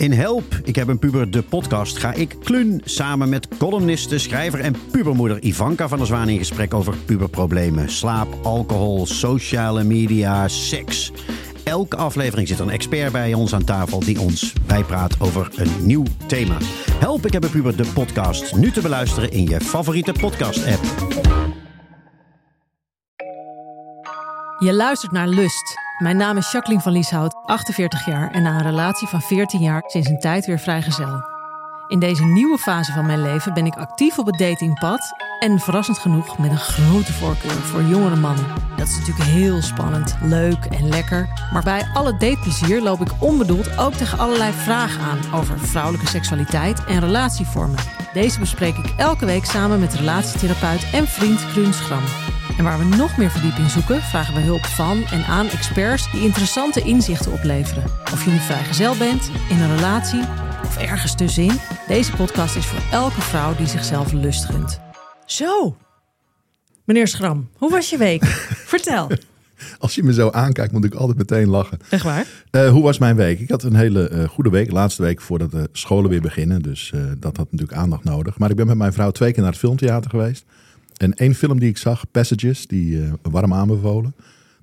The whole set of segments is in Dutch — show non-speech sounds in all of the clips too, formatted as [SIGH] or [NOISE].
In Help, ik heb een puber, de podcast, ga ik Klun samen met columniste, schrijver en pubermoeder Ivanka van der Zwaan in gesprek over puberproblemen. Slaap, alcohol, sociale media, seks. Elke aflevering zit een expert bij ons aan tafel die ons bijpraat over een nieuw thema. Help, ik heb een puber, de podcast. Nu te beluisteren in je favoriete podcast-app. Je luistert naar Lust. Mijn naam is Jacqueline van Lieshout, 48 jaar en na een relatie van 14 jaar sinds een tijd weer vrijgezel. In deze nieuwe fase van mijn leven ben ik actief op het datingpad en verrassend genoeg met een grote voorkeur voor jongere mannen. Dat is natuurlijk heel spannend, leuk en lekker. Maar bij alle dateplezier loop ik onbedoeld ook tegen allerlei vragen aan over vrouwelijke seksualiteit en relatievormen. Deze bespreek ik elke week samen met relatietherapeut en vriend Kruun Schram. En waar we nog meer verdieping zoeken, vragen we hulp van en aan experts die interessante inzichten opleveren. Of je nu vrijgezel bent, in een relatie of ergens tussenin, deze podcast is voor elke vrouw die zichzelf lust gunt. Zo, meneer Schram, hoe was je week? [LAUGHS] Vertel. Als je me zo aankijkt, moet ik altijd meteen lachen. Echt waar? Uh, hoe was mijn week? Ik had een hele uh, goede week. Laatste week voordat de scholen weer beginnen. Dus uh, dat had natuurlijk aandacht nodig. Maar ik ben met mijn vrouw twee keer naar het filmtheater geweest. En één film die ik zag, Passages, die warm aanbevolen.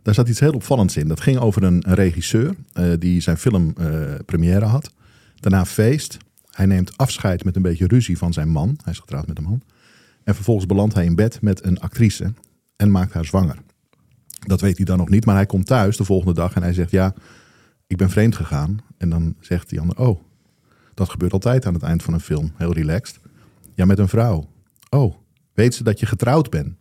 Daar zat iets heel opvallends in. Dat ging over een, regisseur die zijn film première had. Daarna feest. Hij neemt afscheid met een beetje ruzie van zijn man. Hij is getrouwd met een man. En vervolgens belandt hij in bed met een actrice en maakt haar zwanger. Dat weet hij dan nog niet, maar hij komt thuis de volgende dag en hij zegt: Ja, ik ben vreemd gegaan. En dan zegt die ander: Oh, dat gebeurt altijd aan het eind van een film, heel relaxed. Ja, met een vrouw. Oh, weet ze dat je getrouwd bent?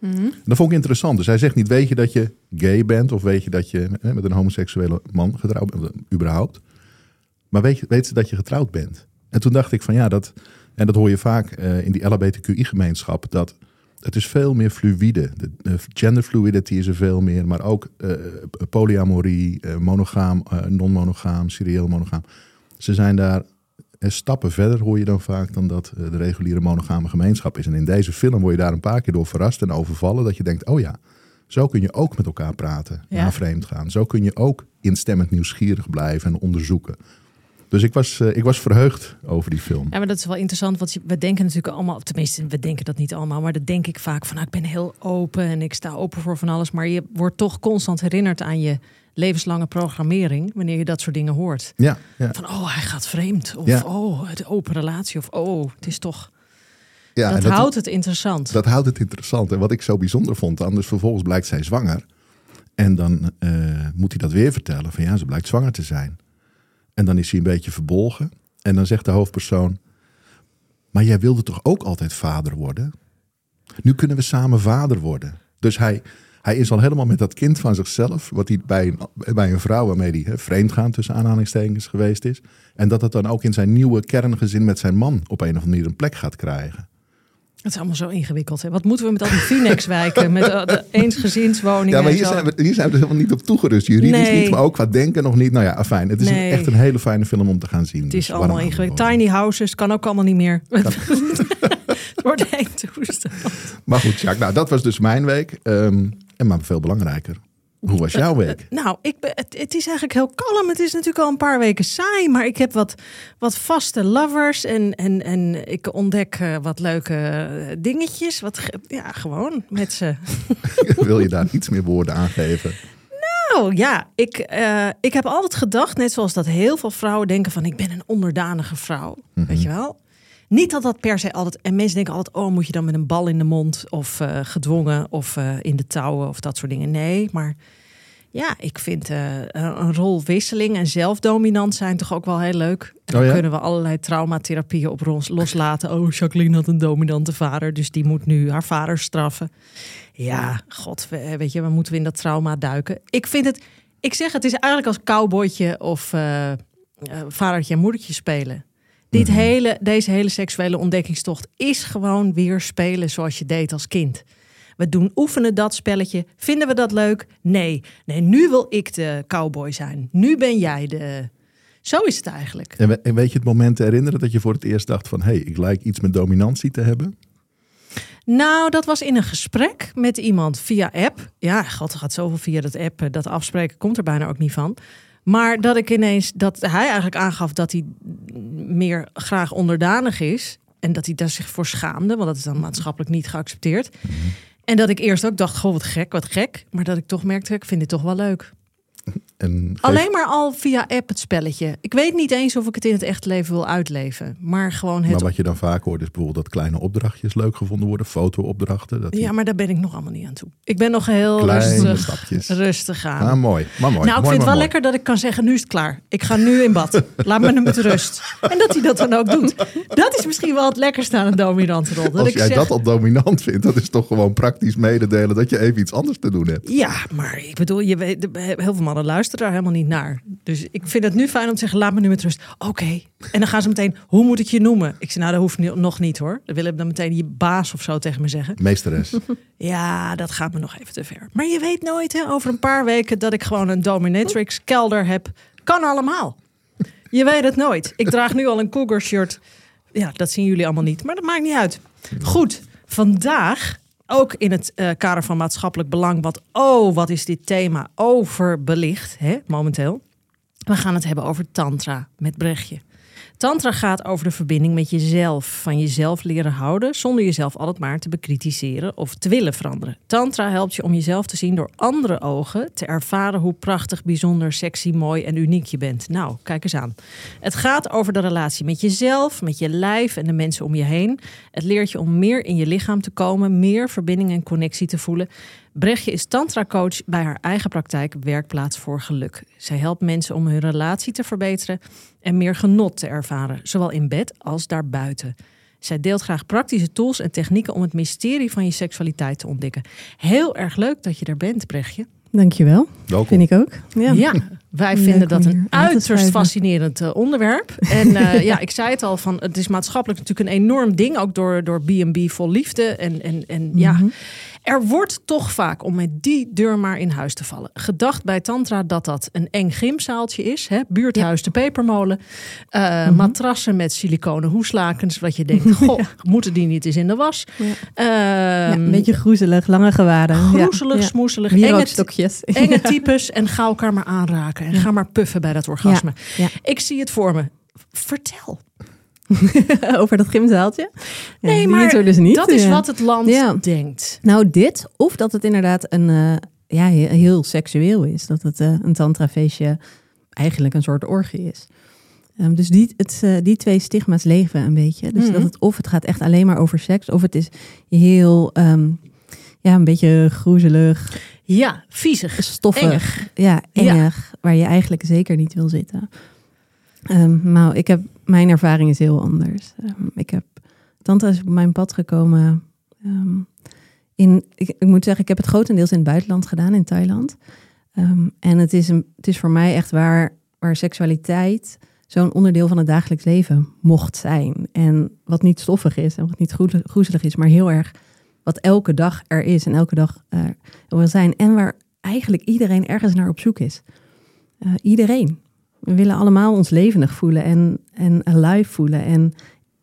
Mm Dat vond ik interessant. Dus hij zegt niet: Weet je dat je gay bent of weet je dat je met een homoseksuele man getrouwd bent, überhaupt? Maar weet, weet ze dat je getrouwd bent? En toen dacht ik van ja, dat, en dat hoor je vaak uh, in die LHBTQI-gemeenschap, dat het is veel meer fluïde. De, de gender fluidity is er veel meer, maar ook uh, polyamorie, monogaam, non-monogaam, serieel monogaam. Ze zijn daar stappen verder, hoor je dan vaak, dan dat de reguliere monogame gemeenschap is. En in deze film word je daar een paar keer door verrast en overvallen, dat je denkt, oh ja, zo kun je ook met elkaar praten, ja. na vreemd gaan. Zo kun je ook instemmend nieuwsgierig blijven en onderzoeken. Dus ik was, uh, ik was verheugd over die film. Ja, maar dat is wel interessant, want we denken natuurlijk allemaal, tenminste, we denken dat niet allemaal, maar dat denk ik vaak van, nou, ik ben heel open en ik sta open voor van alles, maar je wordt toch constant herinnerd aan je levenslange programmering wanneer je dat soort dingen hoort. Ja, ja. Van, oh, hij gaat vreemd, of ja. oh, de open relatie, of oh, het is toch. Ja, dat, dat houdt het interessant. Dat houdt het interessant. En wat ik zo bijzonder vond dan, dus vervolgens blijkt zij zwanger. En dan uh, moet hij dat weer vertellen van ja, ze blijkt zwanger te zijn. En dan is hij een beetje verbolgen. En dan zegt de hoofdpersoon: Maar jij wilde toch ook altijd vader worden? Nu kunnen we samen vader worden. Dus hij, hij is al helemaal met dat kind van zichzelf, wat hij bij een, bij een vrouw waarmee hij vreemd gaan tussen aanhalingstekens geweest is. En dat het dan ook in zijn nieuwe kerngezin met zijn man op een of andere manier een plek gaat krijgen. Het is allemaal zo ingewikkeld. Hè? Wat moeten we met al die Phoenix-wijken, met de eensgezinswoningen? Ja, maar hier zijn, we, hier zijn we dus helemaal niet op toegerust. Juridisch nee. niet, maar ook qua denken nog niet. Nou ja, fijn. Het is nee. echt een hele fijne film om te gaan zien. Het is dus allemaal ingewikkeld. Tiny houses kan ook allemaal niet meer. [LAUGHS] [LAUGHS] het wordt één toestand. Maar goed, Jacques, nou, dat was dus mijn week. Um, en maar veel belangrijker. Hoe was jouw week? nou, ik ben, het, het, is eigenlijk heel kalm. Het is natuurlijk al een paar weken saai, maar ik heb wat, wat vaste lovers en, en, en ik ontdek uh, wat leuke dingetjes. Wat, ja, gewoon met ze. [LAUGHS] Wil je daar iets meer woorden aan geven? Nou ja, ik, uh, ik heb altijd gedacht, net zoals dat heel veel vrouwen denken van ik ben een onderdanige vrouw. Mm -hmm. Weet je wel? Niet dat dat per se altijd. En mensen denken altijd: oh, moet je dan met een bal in de mond of uh, gedwongen of uh, in de touwen of dat soort dingen. Nee, maar ja, ik vind uh, een rolwisseling en zelfdominant zijn toch ook wel heel leuk. Dan oh ja? kunnen we allerlei traumatherapieën op ons loslaten. Oh, Jacqueline had een dominante vader, dus die moet nu haar vader straffen. Ja, god, weet je, we moeten we in dat trauma duiken. Ik vind het, ik zeg het is eigenlijk als cowboytje of vadertje en moedertje spelen. Dit Mhm. hele, deze hele seksuele ontdekkingstocht is gewoon weer spelen zoals je deed als kind. We doen oefenen dat spelletje. Vinden we dat leuk? Nee. Nee, nu wil ik de cowboy zijn. Nu ben jij de. Zo is het eigenlijk. En, we- en weet je het moment te herinneren dat je voor het eerst dacht van... hé, hey, ik lijk iets met dominantie te hebben? Nou, dat was in een gesprek met iemand via app. Ja, god, er gaat zoveel via dat app. eh, Dat afspreken komt er bijna ook niet van. Maar dat ik ineens, dat hij eigenlijk aangaf dat hij meer graag onderdanig is. En dat hij daar zich voor schaamde, want dat is dan maatschappelijk niet geaccepteerd. En dat ik eerst ook dacht, goh, wat gek, wat gek. Maar dat ik toch merkte, ik vind dit toch wel leuk. En geef- Alleen maar al via app het spelletje. Ik weet niet eens of ik het in het echte leven wil uitleven. Maar gewoon het... Maar wat je dan vaak hoort is bijvoorbeeld dat kleine opdrachtjes leuk gevonden worden. Foto-opdrachten. Dat die Ja, maar daar ben ik nog allemaal niet aan toe. Ik ben nog heel kleine rustig, stapjes. rustig aan. Ah, mooi. Maar mooi. nou, ik mooi, vind het wel mooi. lekker dat ik kan zeggen, nu is het klaar. Ik ga nu in bad. [LAUGHS] Laat me met rust. En dat hij dat dan ook doet. Dat is misschien wel het lekkerste aan een dominante rol. Dat Als ik jij zeg, dat al dominant vindt, dat is toch gewoon praktisch mededelen dat je even iets anders te doen hebt. Ja, maar ik bedoel, je weet, heel veel mannen luisteren daar helemaal niet naar. Dus ik vind het nu fijn om te zeggen, laat me nu met rust. Oké. En dan gaan ze meteen, hoe moet ik je noemen? Ik zeg, nou, dat hoeft nog niet hoor. Dan willen dan meteen je baas of zo tegen me zeggen. Meesteres. [LAUGHS] Ja, dat gaat me nog even te ver. Maar je weet nooit, hè, over een paar weken dat ik gewoon een dominatrix kelder heb. Kan allemaal. Je weet het nooit. Ik draag nu al een cougar shirt. Ja, dat zien jullie allemaal niet, maar dat maakt niet uit. Goed, vandaag ook in het eh, kader van maatschappelijk belang. Wat, oh, wat is dit thema overbelicht, hè, momenteel. We gaan het hebben over tantra met Brechtje. Tantra gaat over de verbinding met jezelf. Van jezelf leren houden zonder jezelf altijd maar te bekritiseren of te willen veranderen. Tantra helpt je om jezelf te zien door andere ogen. Te ervaren hoe prachtig, bijzonder, sexy, mooi en uniek je bent. Nou, kijk eens aan. Het gaat over de relatie met jezelf, met je lijf en de mensen om je heen. Het leert je om meer in je lichaam te komen, meer verbinding en connectie te voelen. Brechtje is tantra-coach bij haar eigen praktijk Werkplaats voor Geluk. Zij helpt mensen om hun relatie te verbeteren en meer genot te ervaren, zowel in bed als daarbuiten. Zij deelt graag praktische tools en technieken om het mysterie van je seksualiteit te ontdekken. Heel erg leuk dat je er bent, Brechtje. Dankjewel. Welkom. Vind ik ook. Ja. Ja, wij Leuk vinden dat een uiterst fascinerend eh, onderwerp. [LAUGHS] En eh, ja, ik zei het al, van, het is maatschappelijk natuurlijk een enorm ding, ook door, door B&B vol liefde. En, en, en ja, Mhm. Er wordt toch vaak, om met die deur maar in huis te vallen, gedacht bij Tantra dat dat een eng gymzaaltje is. Hè? Buurthuis de Pepermolen. eh, Mhm. Matrassen met siliconen hoeslakens. Wat je denkt, [LAUGHS] goh, moeten die niet eens in de was? Ja. Ehm, Ja, een beetje groezelig, lange gewaden. groezelig, ja. smoezelig. Enge, Wierookstokjes. enge [LAUGHS] types en ga elkaar maar aanraken. En ga maar puffen bij dat orgasme. Ik zie het voor me. Vertel. [LAUGHS] Over dat gymzaaltje. Ja, Nee, maar dus niet. dat is Ja. wat het land Ja. denkt. Nou, dit. Of dat het inderdaad een, eh, ja, heel, seksueel is. Dat het eh, een tantrafeestje eigenlijk een soort orgie is. Ehm, dus die, het, eh, die twee stigma's leven een beetje. Dus Mhm. dat het, of het gaat echt alleen maar over seks. Of het is heel, ehm, ja, een beetje groezelig, Ja, viezig. stoffig. Engig. Ja, Ja. engig. Waar je eigenlijk zeker niet wil zitten. Ehm, nou, ik heb, mijn ervaring is heel anders. Ehm, ik heb, Tantra is op mijn pad gekomen. ehm, in, ik, moet zeggen, ik heb het grotendeels in het buitenland gedaan, in Thailand. En het is, een, het is voor mij echt waar, waar seksualiteit zo'n onderdeel van het dagelijks leven mocht zijn. En wat niet stoffig is en wat niet groe- groezelig is, maar heel erg wat elke dag er is en elke dag eh, er wil zijn. En waar eigenlijk iedereen ergens naar op zoek is. Eh, iedereen. We willen allemaal ons levendig voelen en, en alive voelen en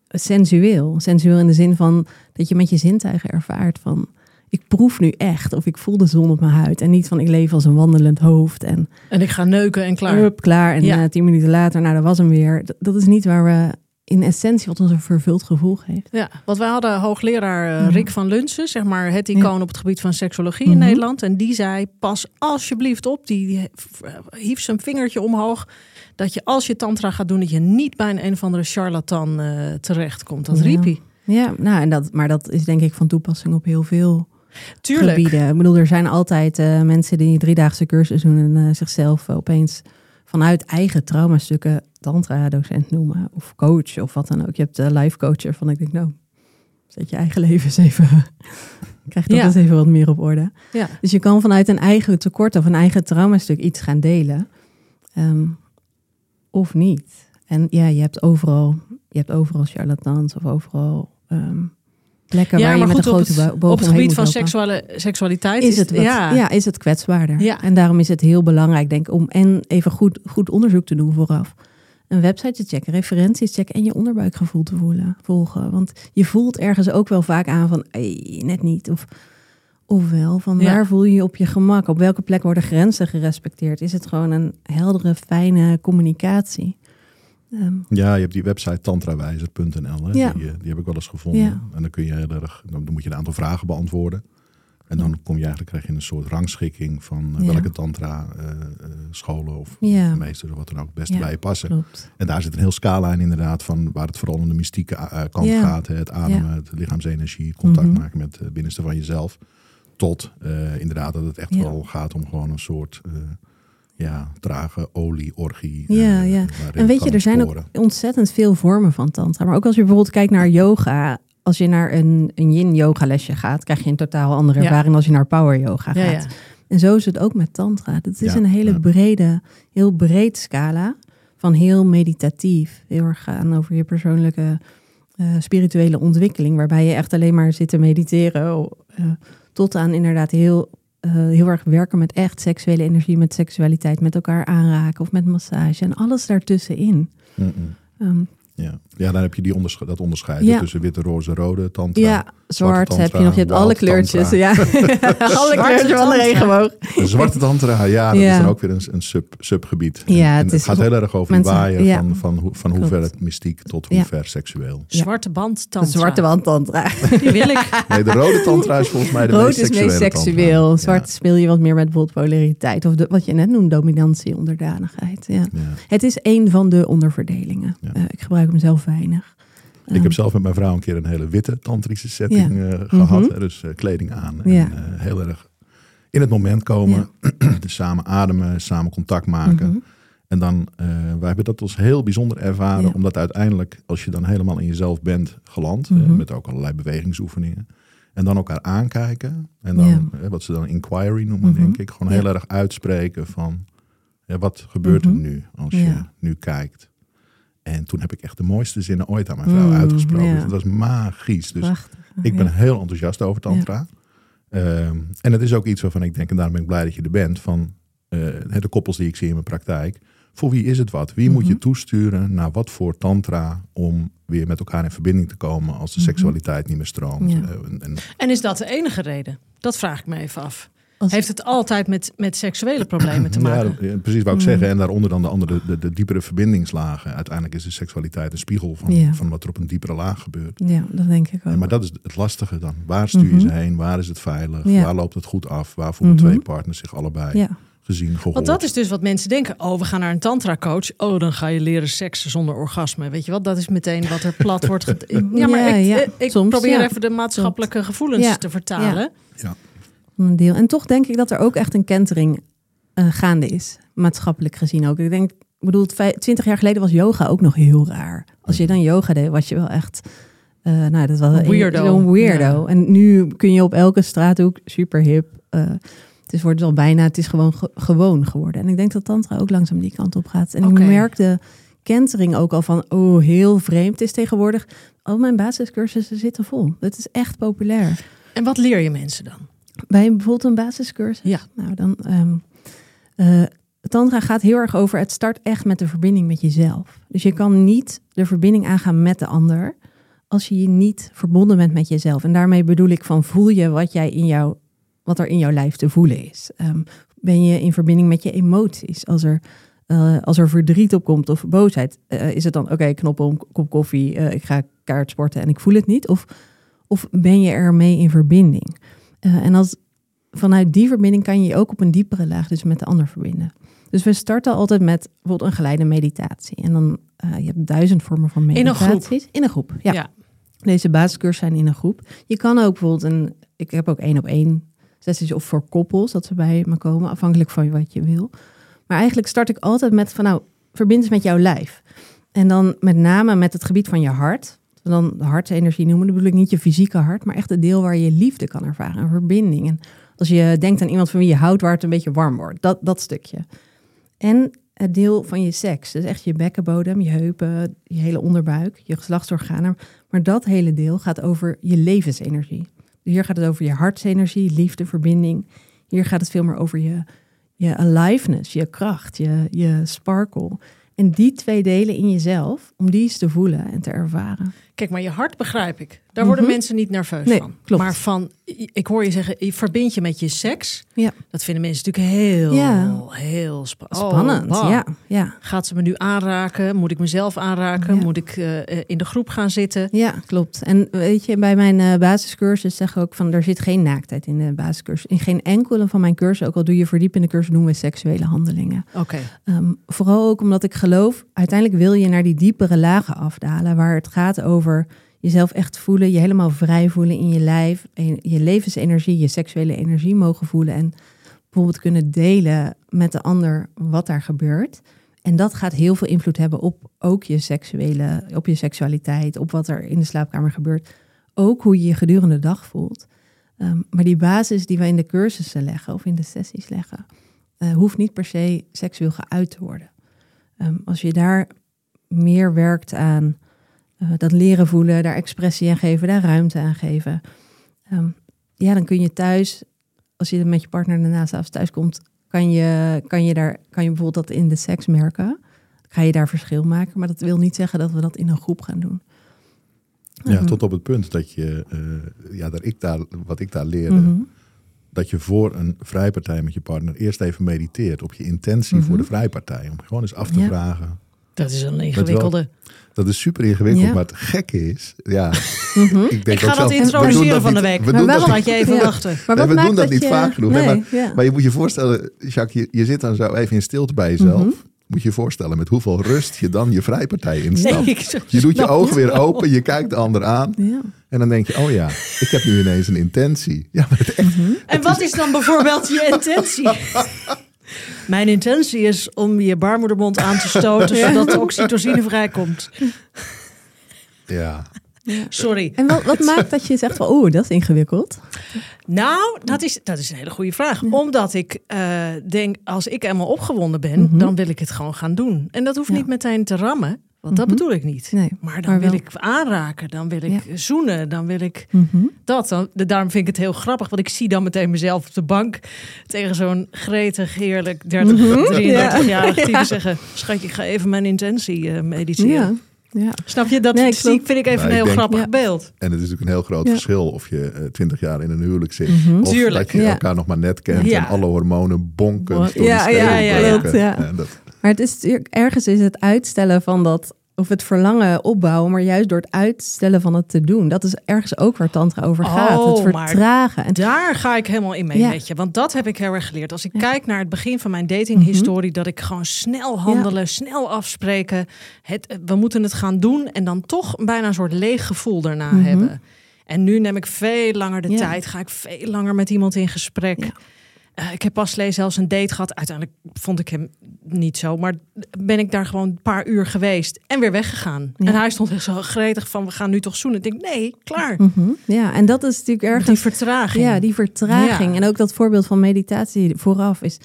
sensueel. Sensueel in de zin van dat je met je zintuigen ervaart van... ik proef nu echt of ik voel de zon op mijn huid. En niet van ik leef als een wandelend hoofd en En ik ga neuken en klaar. Hup, klaar. En Ja. eh, tien minuten later, nou dat was hem weer. Dat, dat is niet waar we in essentie wat ons een vervuld gevoel geeft. Ja, want wij hadden hoogleraar eh, Ja. Rick van Lunsen, zeg maar het icoon op het gebied van seksologie in Mhm. Nederland. En die zei, pas alsjeblieft op, die hief zijn vingertje omhoog, dat je als je tantra gaat doen, dat je niet bij een, een of andere charlatan eh terechtkomt. Dat Ja. riep hij. Ja, nou, en dat, maar dat is denk ik van toepassing op heel veel Tuurlijk. gebieden. Ik bedoel, er zijn altijd eh, mensen die driedaagse cursus doen en eh, zichzelf opeens vanuit eigen traumastukken tantra-docent noemen. Of coach of wat dan ook. Je hebt de life coach ervan. Ik denk, nou, zet je eigen leven eens even... [LAUGHS] Krijg dat Ja. eens even wat meer op orde. Ja. Dus je kan vanuit een eigen tekort of een eigen traumastuk iets gaan delen. Ehm, of niet. En ja, je hebt overal, je hebt overal charlatans of overal ehm, plekken Ja, waar je met goed, een op grote het, bo- boog op het gebied van seksuele, seksualiteit is het, wat, ja. ja. is het kwetsbaarder. Ja. En daarom is het heel belangrijk, denk ik, om en even goed, goed onderzoek te doen vooraf. Een website te checken, referenties checken en je onderbuikgevoel te voelen, volgen. Want je voelt ergens ook wel vaak aan van, "Ei, net niet. Of, Ofwel, van Ja. waar voel je je op je gemak? Op welke plek worden grenzen gerespecteerd? Is het gewoon een heldere, fijne communicatie? Ehm, Ja, je hebt die website tantrawijzer.nl. Ja. Die, eh, die heb ik wel eens gevonden. Ja. En dan kun je heel erg, dan moet je een aantal vragen beantwoorden. En dan kom je eigenlijk krijg je een soort rangschikking van eh, Ja. welke tantra eh, scholen of Ja. meesters of wat dan ook het beste Ja. bij je passen. klopt. En daar zit een heel scala in inderdaad van waar het vooral om de mystieke kant gaat. Het ademen, het lichaamsenergie, het contact Mhm. maken met het binnenste van jezelf. Tot inderdaad dat het echt wel gaat om gewoon een soort ja, trage olie-orgie. Ja, eh, ja. En weet je, er zijn ook ontzettend veel vormen van tantra. Maar ook als je bijvoorbeeld kijkt naar yoga. Als je naar een, een yin-yoga lesje gaat, krijg je een totaal andere Ja. ervaring als je naar power yoga Ja, gaat. ja. En zo is het ook met tantra. Het is Ja, een hele ja. brede, heel breed scala van heel meditatief. Heel erg gaan over je persoonlijke eh, spirituele ontwikkeling. Waarbij je echt alleen maar zit te mediteren. eh, tot aan inderdaad heel, eh, heel erg werken met echt seksuele energie, met seksualiteit, met elkaar aanraken of met massage. En alles daartussenin. Ehm, Ja. ja, dan heb je die ondersche- dat onderscheid Ja. tussen witte, roze, rode tantra. ja, zwart tantra, heb je nog. Je hebt alle kleurtjes. tantra. Ja. [LAUGHS] alle kleurtjes van de regenboog. De zwarte tantra, ja, dat Ja. is dan ook weer een, een sub, subgebied. Ja, En het is gaat heel erg over mensen- ja. van, van, hoe, van hoe ver het mystiek tot hoe Ja. ver seksueel. Zwarte band De tantra. zwarte wand tantra. [LAUGHS] Die wil ik. Nee, de rode tantra is volgens mij de Rood meest is seksuele meest seksueel. tantra. Zwart speel je wat meer met bijvoorbeeld polariteit. Of de, wat je net noemt, dominantie, onderdanigheid. Ja. Het is één van de onderverdelingen. Ja. Eh, ik gebruik hem zelf weinig. Ik heb zelf met mijn vrouw een keer een hele witte tantrische setting eh, Mhm. gehad. Dus kleding aan. En eh, heel erg in het moment komen. [CLEARS THROAT] dus samen ademen, samen contact maken. Mhm. En dan, eh wij hebben dat als heel bijzonder ervaren. Ja. Omdat uiteindelijk, als je dan helemaal in jezelf bent geland. Mhm. met ook allerlei bewegingsoefeningen. En dan elkaar aankijken. En dan, Ja. wat ze dan inquiry noemen, denk ik. Gewoon Ja. heel erg uitspreken van... Ja, wat gebeurt er nu als je nu kijkt? En toen heb ik echt de mooiste zinnen ooit aan mijn vrouw Mm, uitgesproken. ja. Dus het was magisch. Dus Prachtig. ik ben Ja. heel enthousiast over tantra. Ehm, en het is ook iets waarvan ik denk, en daarom ben ik blij dat je er bent, van eh, de koppels die ik zie in mijn praktijk. Voor wie is het wat? Wie moet je Mhm. toesturen naar wat voor tantra om weer met elkaar in verbinding te komen als de Mhm. seksualiteit niet meer stroomt? Ja. Eh, en, en- En is dat de enige reden? Dat vraag ik me even af. Als- Heeft het altijd met, met seksuele problemen te maken? Ja, precies wou ik Mm. zeggen. En daaronder dan de andere, de, de diepere verbindingslagen. Uiteindelijk is de seksualiteit een spiegel van, Ja. van wat er op een diepere laag gebeurt. Ja, dat denk ik ook. Ja, maar dat is het lastige dan. Waar stuur je Mhm. ze heen? Waar is het veilig? Ja. Waar loopt het goed af? Waar voelen Mhm. twee partners zich allebei ja. gezien, gehoord? Want dat is dus wat mensen denken. Oh, we gaan naar een tantra coach. Oh, dan ga je leren seksen zonder orgasme. Weet je wat? Dat is meteen wat er plat wordt. [LAUGHS] Ja, maar Ja, ik, ja. eh, ik Soms, probeer ja. even de maatschappelijke gevoelens Ja. te vertalen. Van een deel. En toch denk ik dat er ook echt een kentering eh, gaande is, maatschappelijk gezien ook. Ik denk, ik bedoel, twintig jaar geleden was yoga ook nog heel raar. Als je dan yoga deed, was je wel echt, eh, nou, dat was Een weirdo. Weirdo. Ja. En nu kun je op elke straathoek super hip. eh, het is wordt al bijna, het is gewoon ge- gewoon geworden. En ik denk dat tantra ook langzaam die kant op gaat. En ik merk de kentering ook al van, oh, heel vreemd. Het is tegenwoordig, al mijn basiscursussen zitten vol. Het is echt populair. En wat leer je mensen dan? Bij bijvoorbeeld een basiscursus? Ja. Nou, dan... eh, Tantra gaat heel erg over, het start echt met de verbinding met jezelf. Dus je kan niet de verbinding aangaan met de ander als je je niet verbonden bent met jezelf. En daarmee bedoel ik van voel je wat, jij in jou, wat er in jouw lijf te voelen is. Ehm, ben je in verbinding met je emoties? Als er, eh, als er verdriet op komt of boosheid, eh, is het dan oké, knop om, kop koffie, ik ga kaart sporten en ik voel het niet? Of, of ben je ermee in verbinding? Eh, en als, vanuit die verbinding kan je je ook op een diepere laag dus met de ander verbinden. Dus we starten altijd met bijvoorbeeld een geleide meditatie. En dan, eh je hebt duizend vormen van In een groep? In een groep, ja. Ja. Deze basiscursus zijn in een groep. Je kan ook bijvoorbeeld een, ik heb ook één op één sessies of voor koppels, dat ze bij me komen, afhankelijk van wat je wil. Maar eigenlijk start ik altijd met van nou, verbind eens met jouw lijf. En dan met name met het gebied van je hart. We dan de hartsenergie noemen, dan bedoel ik niet je fysieke hart, maar echt het deel waar je liefde kan ervaren, een verbinding. En als je denkt aan iemand van wie je houdt, waar het een beetje warm wordt, dat, dat stukje. En het deel van je seks, dus echt je bekkenbodem, je heupen, je hele onderbuik, je geslachtsorganen. Maar dat hele deel gaat over je levensenergie. Dus hier gaat het over je hartsenergie, liefde, verbinding. Hier gaat het veel meer over je, je aliveness, je kracht, je, je sparkle. En die twee delen in jezelf, om die eens te voelen en te ervaren. Kijk, maar je hart begrijp ik. Daar worden Mhm. mensen niet nerveus Nee, van. klopt. Maar van, ik hoor je zeggen, je verbind je met je seks. Ja. Dat vinden mensen natuurlijk heel, Ja. heel spa- oh, Spannend, ja. ja. Gaat ze me nu aanraken? Moet ik mezelf aanraken? Ja. Moet ik eh, eh, in de groep gaan zitten? Ja, klopt. En weet je, bij mijn eh, basiscursus zeg ik ook van er zit geen naaktheid in de basiscursus. In geen enkele van mijn cursussen, ook al doe je verdiepende cursus, doen we seksuele handelingen. Oké. Ehm, vooral ook omdat ik geloof, uiteindelijk wil je naar die diepere lagen afdalen, waar het gaat over jezelf echt voelen, je helemaal vrij voelen in je lijf, je levensenergie, je seksuele energie mogen voelen en bijvoorbeeld kunnen delen met de ander wat daar gebeurt. En dat gaat heel veel invloed hebben op ook je seksuele, op je seksualiteit, op wat er in de slaapkamer gebeurt. Ook hoe je je gedurende de dag voelt. Ehm, maar die basis die wij in de cursussen leggen of in de sessies leggen, eh, hoeft niet per se seksueel geuit te worden. Ehm, als je daar meer werkt aan eh, dat leren voelen, daar expressie aan geven, daar ruimte aan geven. ehm, ja, dan kun je thuis, als je met je partner daarna s'avonds thuis komt, kan je, kan, je daar, kan je bijvoorbeeld dat in de seks merken. Ga je daar verschil maken, maar dat wil niet zeggen dat we dat in een groep gaan doen. Ja, Mhm. tot op het punt dat je, eh, ja, dat ik daar, wat ik daar leerde, Mhm. dat je voor een vrijpartij met je partner eerst even mediteert op je intentie Mhm. voor de vrijpartij. Om gewoon eens af te Ja. vragen. Dat is een ingewikkelde. Dat is super ingewikkeld, Ja. maar het gekke is, ja, [LAUGHS] Mhm. ik denk Ik ga dat introduceren van de week. We Maar doen wel dat je even [LAUGHS] Ja. wachten. Maar Nee, wat we doen dat niet je- vaak genoeg. Nee, Nee, ja. Maar je moet je voorstellen, Jacques, je, je zit dan zo even in stilte bij jezelf. Mhm. Moet je je voorstellen met hoeveel rust je dan je vrijpartij [LAUGHS] instapt. Nee, Je doet je ogen weer open, je kijkt de ander aan. Ja. En dan denk je, oh ja, ik heb nu ineens een intentie. Ja, maar het echt, En wat is dan bijvoorbeeld je intentie? Mijn intentie is om je baarmoedermond aan te stoten, [LAUGHS] Ja. zodat de oxytocine vrijkomt. ja. Sorry. En wat, wat maakt dat je zegt van, oeh, dat is ingewikkeld? Nou, dat is, dat is een hele goede vraag. Omdat ik eh, denk, als ik helemaal opgewonden ben, Mhm. dan wil ik het gewoon gaan doen. En dat hoeft Ja. niet meteen te rammen, want dat Mhm. bedoel ik niet. Nee, Maar dan maar wil ik aanraken, dan wil ik zoenen, dan wil ik Mhm. dat. Dan, de- daarom vind ik het heel grappig, want ik zie dan meteen mezelf op de bank tegen zo'n gretig, heerlijk 30, Mhm. [LAUGHS] 33-jarig Ja. type Ja. zeggen: Schatje, ik ga even mijn intentie eh, mediteren. Ja, ja. Snap je? Dat Nee, zie, klopt. vind ik even Nou, een ik heel denk- grappig Ja. beeld. En het is natuurlijk een heel groot Ja. verschil of je eh, twintig jaar in een huwelijk zit. Mhm. Of Tuurlijk. dat je Ja. elkaar nog maar net kent Ja. en alle hormonen bonken. Ja, ja, ja, dat, Maar het is natuurlijk- ergens is het uitstellen van dat, of het verlangen opbouwen, maar juist door het uitstellen van het te doen. Dat is ergens ook waar Tantra over gaat. Oh, het maar vertragen. En Daar ga ik helemaal in mee Ja. met je. Want dat heb ik heel erg geleerd. Als ik Ja. kijk naar het begin van mijn datinghistorie... dat ik gewoon snel handelen, snel afspreken. Het, we moeten het gaan doen. En dan toch bijna een soort leeg gevoel daarna Mhm. hebben. En nu neem ik veel langer de tijd. Ga ik veel langer met iemand in gesprek. Eh, ik heb pas geleden zelfs een date gehad. Uiteindelijk vond ik hem niet zo. Maar ben ik daar gewoon een paar uur geweest. En weer weggegaan. Ja. En hij stond echt zo gretig van... we gaan nu toch zoenen. Ik denk, nee, klaar. Mhm. Ja, en dat is natuurlijk ergens. Die vertraging. Ja, die vertraging. Ja. En ook dat voorbeeld van meditatie vooraf is,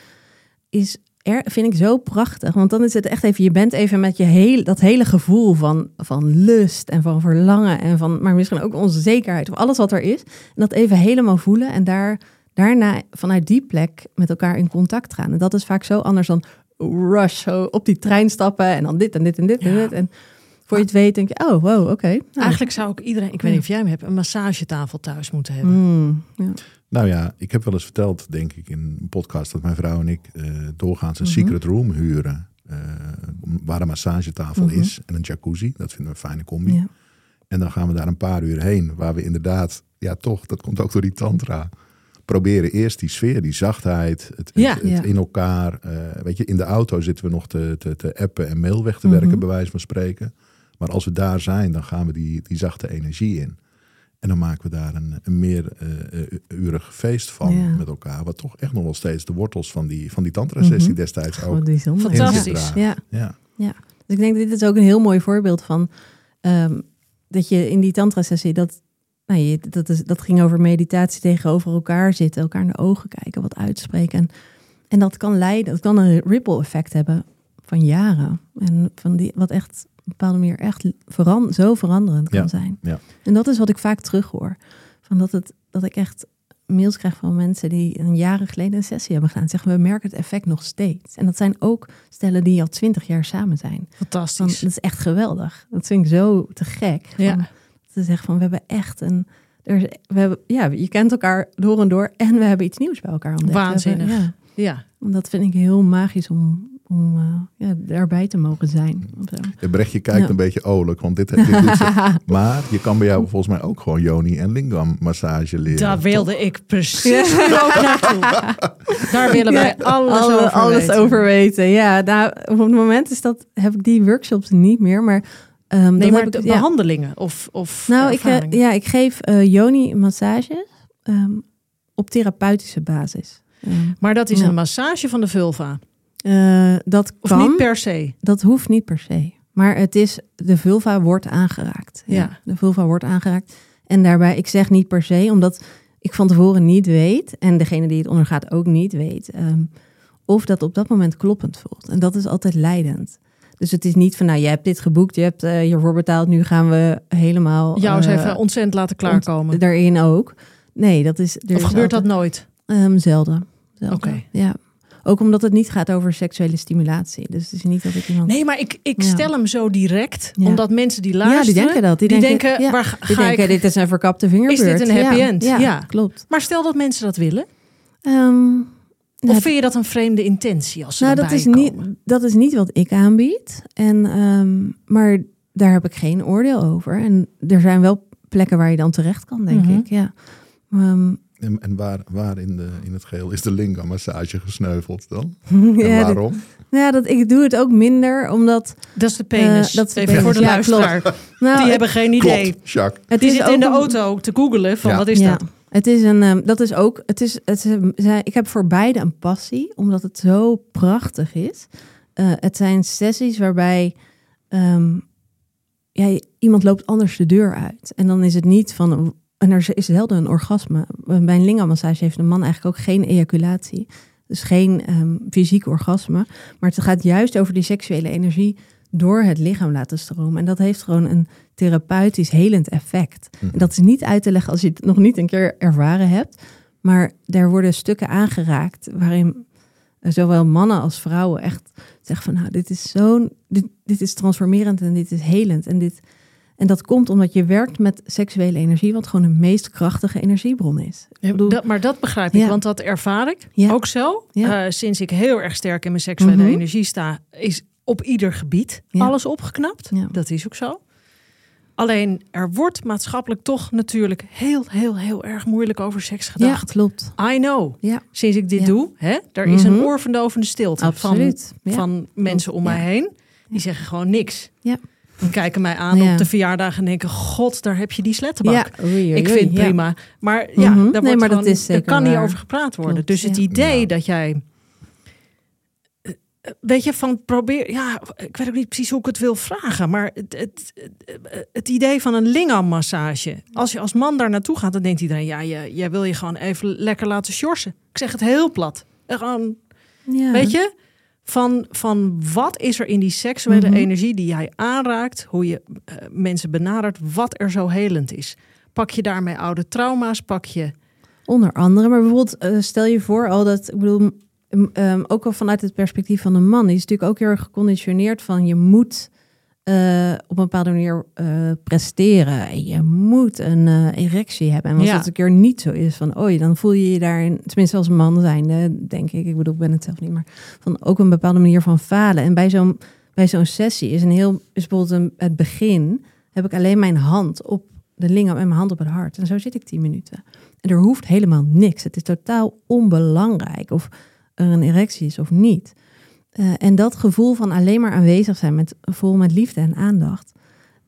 is er, vind ik zo prachtig. Want dan is het echt even, je bent even met je hele, dat hele gevoel van, van lust en van verlangen en van, maar misschien ook onzekerheid of alles wat er is. En dat even helemaal voelen en daar, daarna vanuit die plek met elkaar in contact gaan. En dat is vaak zo anders dan rush, zo op die trein stappen en dan dit en dit en dit en dit. En voor je het weet denk je, oh wow, oké. Nou, Eigenlijk zou ik iedereen, ik weet niet of jij hem hebt, een massagetafel thuis moeten hebben. mm, ja. nou ja, ik heb wel eens verteld, denk ik, in een podcast... dat mijn vrouw en ik eh, doorgaans een Mhm. secret room huren. eh, waar een massagetafel Mhm. is en een jacuzzi. Dat vinden we een fijne combi. Ja. En dan gaan we daar een paar uur heen. Waar we inderdaad, ja toch, dat komt ook door die tantra. Proberen eerst die sfeer, die zachtheid, het, Ja. Ja. in elkaar. eh, weet je, in de auto zitten we nog te, te, te appen en mail weg te werken, bij wijze van spreken. Maar als we daar zijn, dan gaan we die, die zachte energie in. En dan maken we daar een, een meer urig feest van Ja. met elkaar. Wat toch echt nog wel steeds de wortels van die, van die tantra-sessie Mhm. destijds Wat ook. Fantastisch. ingedragen. Ja. Ja. Dus ik denk dat dit is ook een heel mooi voorbeeld van ehm, dat je in die tantra-sessie dat, nou, je, dat, is, dat ging over meditatie tegenover elkaar zitten, elkaar in de ogen kijken, wat uitspreken. En, en dat kan leiden, dat kan een ripple effect hebben van jaren. En van die, wat echt op een bepaalde manier echt veran, zo veranderend kan Ja, zijn. ja. En dat is wat ik vaak terughoor. Van dat, het, dat ik echt mails krijg van mensen die een jaren geleden een sessie hebben gedaan. Zeggen we merken het effect nog steeds. En dat zijn ook stellen die al twintig jaar samen zijn. Van, Fantastisch. dat is echt geweldig. Dat vind ik zo te gek. Van, Ja. Te zeggen van we hebben echt een. Er we hebben, ja, je kent elkaar door en door en we hebben iets nieuws bij elkaar ontdekt. Hebben- Waanzinnig. ja. Ja. Dat vind ik heel magisch om, om eh, ja, daarbij te mogen zijn. zo. Ja, Brechtje kijkt Ja. een beetje olijk, want dit, dit doet ze. [LAUGHS] Maar je kan bij jou volgens mij ook gewoon Joni en Lingam massage leren. Daar toch? wilde ik precies ook naartoe. Daar willen wij alles, Alle- over alles weten. over weten. Ja, nou, op het moment is dat, heb ik die workshops niet meer. Maar, ehm, Nee, maar heb ik, ja. behandelingen of, of Nou, ik, eh, ja, ik geef eh Joni massages ehm, op therapeutische basis. Ehm, Maar dat is Ja. een massage van de vulva. eh, dat Of kan, niet per se. dat hoeft niet per se. Maar het is, de vulva wordt aangeraakt. Ja. De vulva wordt aangeraakt. En daarbij, ik zeg niet per se, omdat ik van tevoren niet weet, en degene die het ondergaat ook niet weet, of dat op dat moment kloppend voelt. En dat is altijd leidend. Dus het is niet van, nou, je hebt dit geboekt, je hebt eh, hiervoor betaald, nu gaan we helemaal... Jou eens eh, even ontzettend laten klaarkomen. ont- daarin ook. Nee, dat is... er of is gebeurt dat nooit? Ehm, zelden. zelden. Oké. Ja. Ook omdat het niet gaat over seksuele stimulatie. Dus het is niet dat ik iemand... Nee, maar ik, ik Ja. stel hem zo direct. Ja. Omdat mensen die ja, luisteren... die denken dat. Die, die denken, denken, ja, waar ga, die denken, ik... dit is een verkapte vingerbeurt. Is dit een happy Ja, end? Ja, Ja. klopt. Maar stel dat mensen dat willen. Of nou, vind je dat een vreemde intentie als ze nou, dat, erbij is niet, komen? dat is niet wat ik aanbied. En, ehm, maar daar heb ik geen oordeel over. En er zijn wel plekken waar je dan terecht kan, denk Mhm. ik. Ja. Ehm, En, en waar, waar in, de, in het geheel is de Lingam massage gesneuveld dan? [LAUGHS] ja, en dat- waarom? ja, dat, ik doe het ook minder, omdat... Dat is de penis. Eh, dat is de Even penis, voor de ja, luisteraar. Nou, Die hebben geen idee. Klopt, Jacques. het Die is zit in de auto te googelen van Ja. wat is ja, dat? Het is een, ehm, dat is ook, het is, het is, zij- ik heb voor beide een passie, omdat het zo prachtig is. Eh, het zijn sessies waarbij ehm, ja, iemand loopt anders de deur uit. En dan is het niet van, en er is zelden een orgasme. Bij een lingamassage heeft een man eigenlijk ook geen ejaculatie. Dus geen ehm, fysiek orgasme. Maar het gaat juist over die seksuele energie door het lichaam laten stromen. En dat heeft gewoon een therapeutisch helend effect. En dat is niet uit te leggen als je het nog niet een keer ervaren hebt. Maar daar worden stukken aangeraakt waarin eh, zowel mannen als vrouwen echt zeggen van nou, dit is zo'n, dit, dit is transformerend en dit is helend. En, dit, en dat komt omdat je werkt met seksuele energie, wat gewoon de meest krachtige energiebron is. Ik bedoel, Dat, maar dat begrijp ik, Ja. want dat ervaar ik Ja. ook zo. Ja. Eh, sinds ik heel erg sterk in mijn seksuele Mhm. energie sta, is op ieder gebied Ja. alles opgeknapt. Ja. Dat is ook zo. Alleen er wordt maatschappelijk toch natuurlijk heel, heel, heel erg moeilijk over seks ja, gedacht. klopt. I know. Ja, Sinds ik dit Ja. doe, hè, er is een Mhm. oorverdovende stilte absoluut. van, ja. van mensen om Ja. mij heen. Die Ja. zeggen gewoon niks. Ja. Die kijken mij aan Ja. op de verjaardag en denken: God, daar heb je die slettenbak. ja, oei, oei, Ik vind het ja. prima. Maar ja, Mhm. daar, Nee, wordt maar dat is er kan niet waar. over gepraat worden. Klopt, dus het ja. idee Ja. dat jij. Weet je, van probeer. Ja, ik weet ook niet precies hoe ik het wil vragen. Maar het, het, het, het idee van een lingam-massage. Als je als man daar naartoe gaat, dan denkt iedereen: ja, je, jij wil je gewoon even lekker laten sjorsen. Ik zeg het heel plat. Gewoon, Ja. weet je, van, van wat is er in die seksuele Mhm. energie die jij aanraakt, hoe je eh, mensen benadert, wat er zo helend is. Pak je daarmee oude trauma's, pak je. Onder andere, maar bijvoorbeeld eh, stel je voor al dat, ik bedoel, m- ehm, ook al vanuit het perspectief van een man, die is natuurlijk ook heel erg geconditioneerd van je moet eh, op een bepaalde manier eh, presteren. En Je moet een eh, erectie hebben. En als Ja. dat een keer niet zo is, van oei, dan voel je je daarin, tenminste als man zijnde, denk ik, ik bedoel, ik ben het zelf niet, maar van ook een bepaalde manier van falen. En bij zo'n bij zo'n sessie is een heel, is bijvoorbeeld een, het begin, heb ik alleen mijn hand op de lingam en mijn hand op het hart. En zo zit ik tien minuten. En er hoeft helemaal niks. Het is totaal onbelangrijk of er een erectie is of niet. Eh, en dat gevoel van alleen maar aanwezig zijn, met, vol met liefde en aandacht,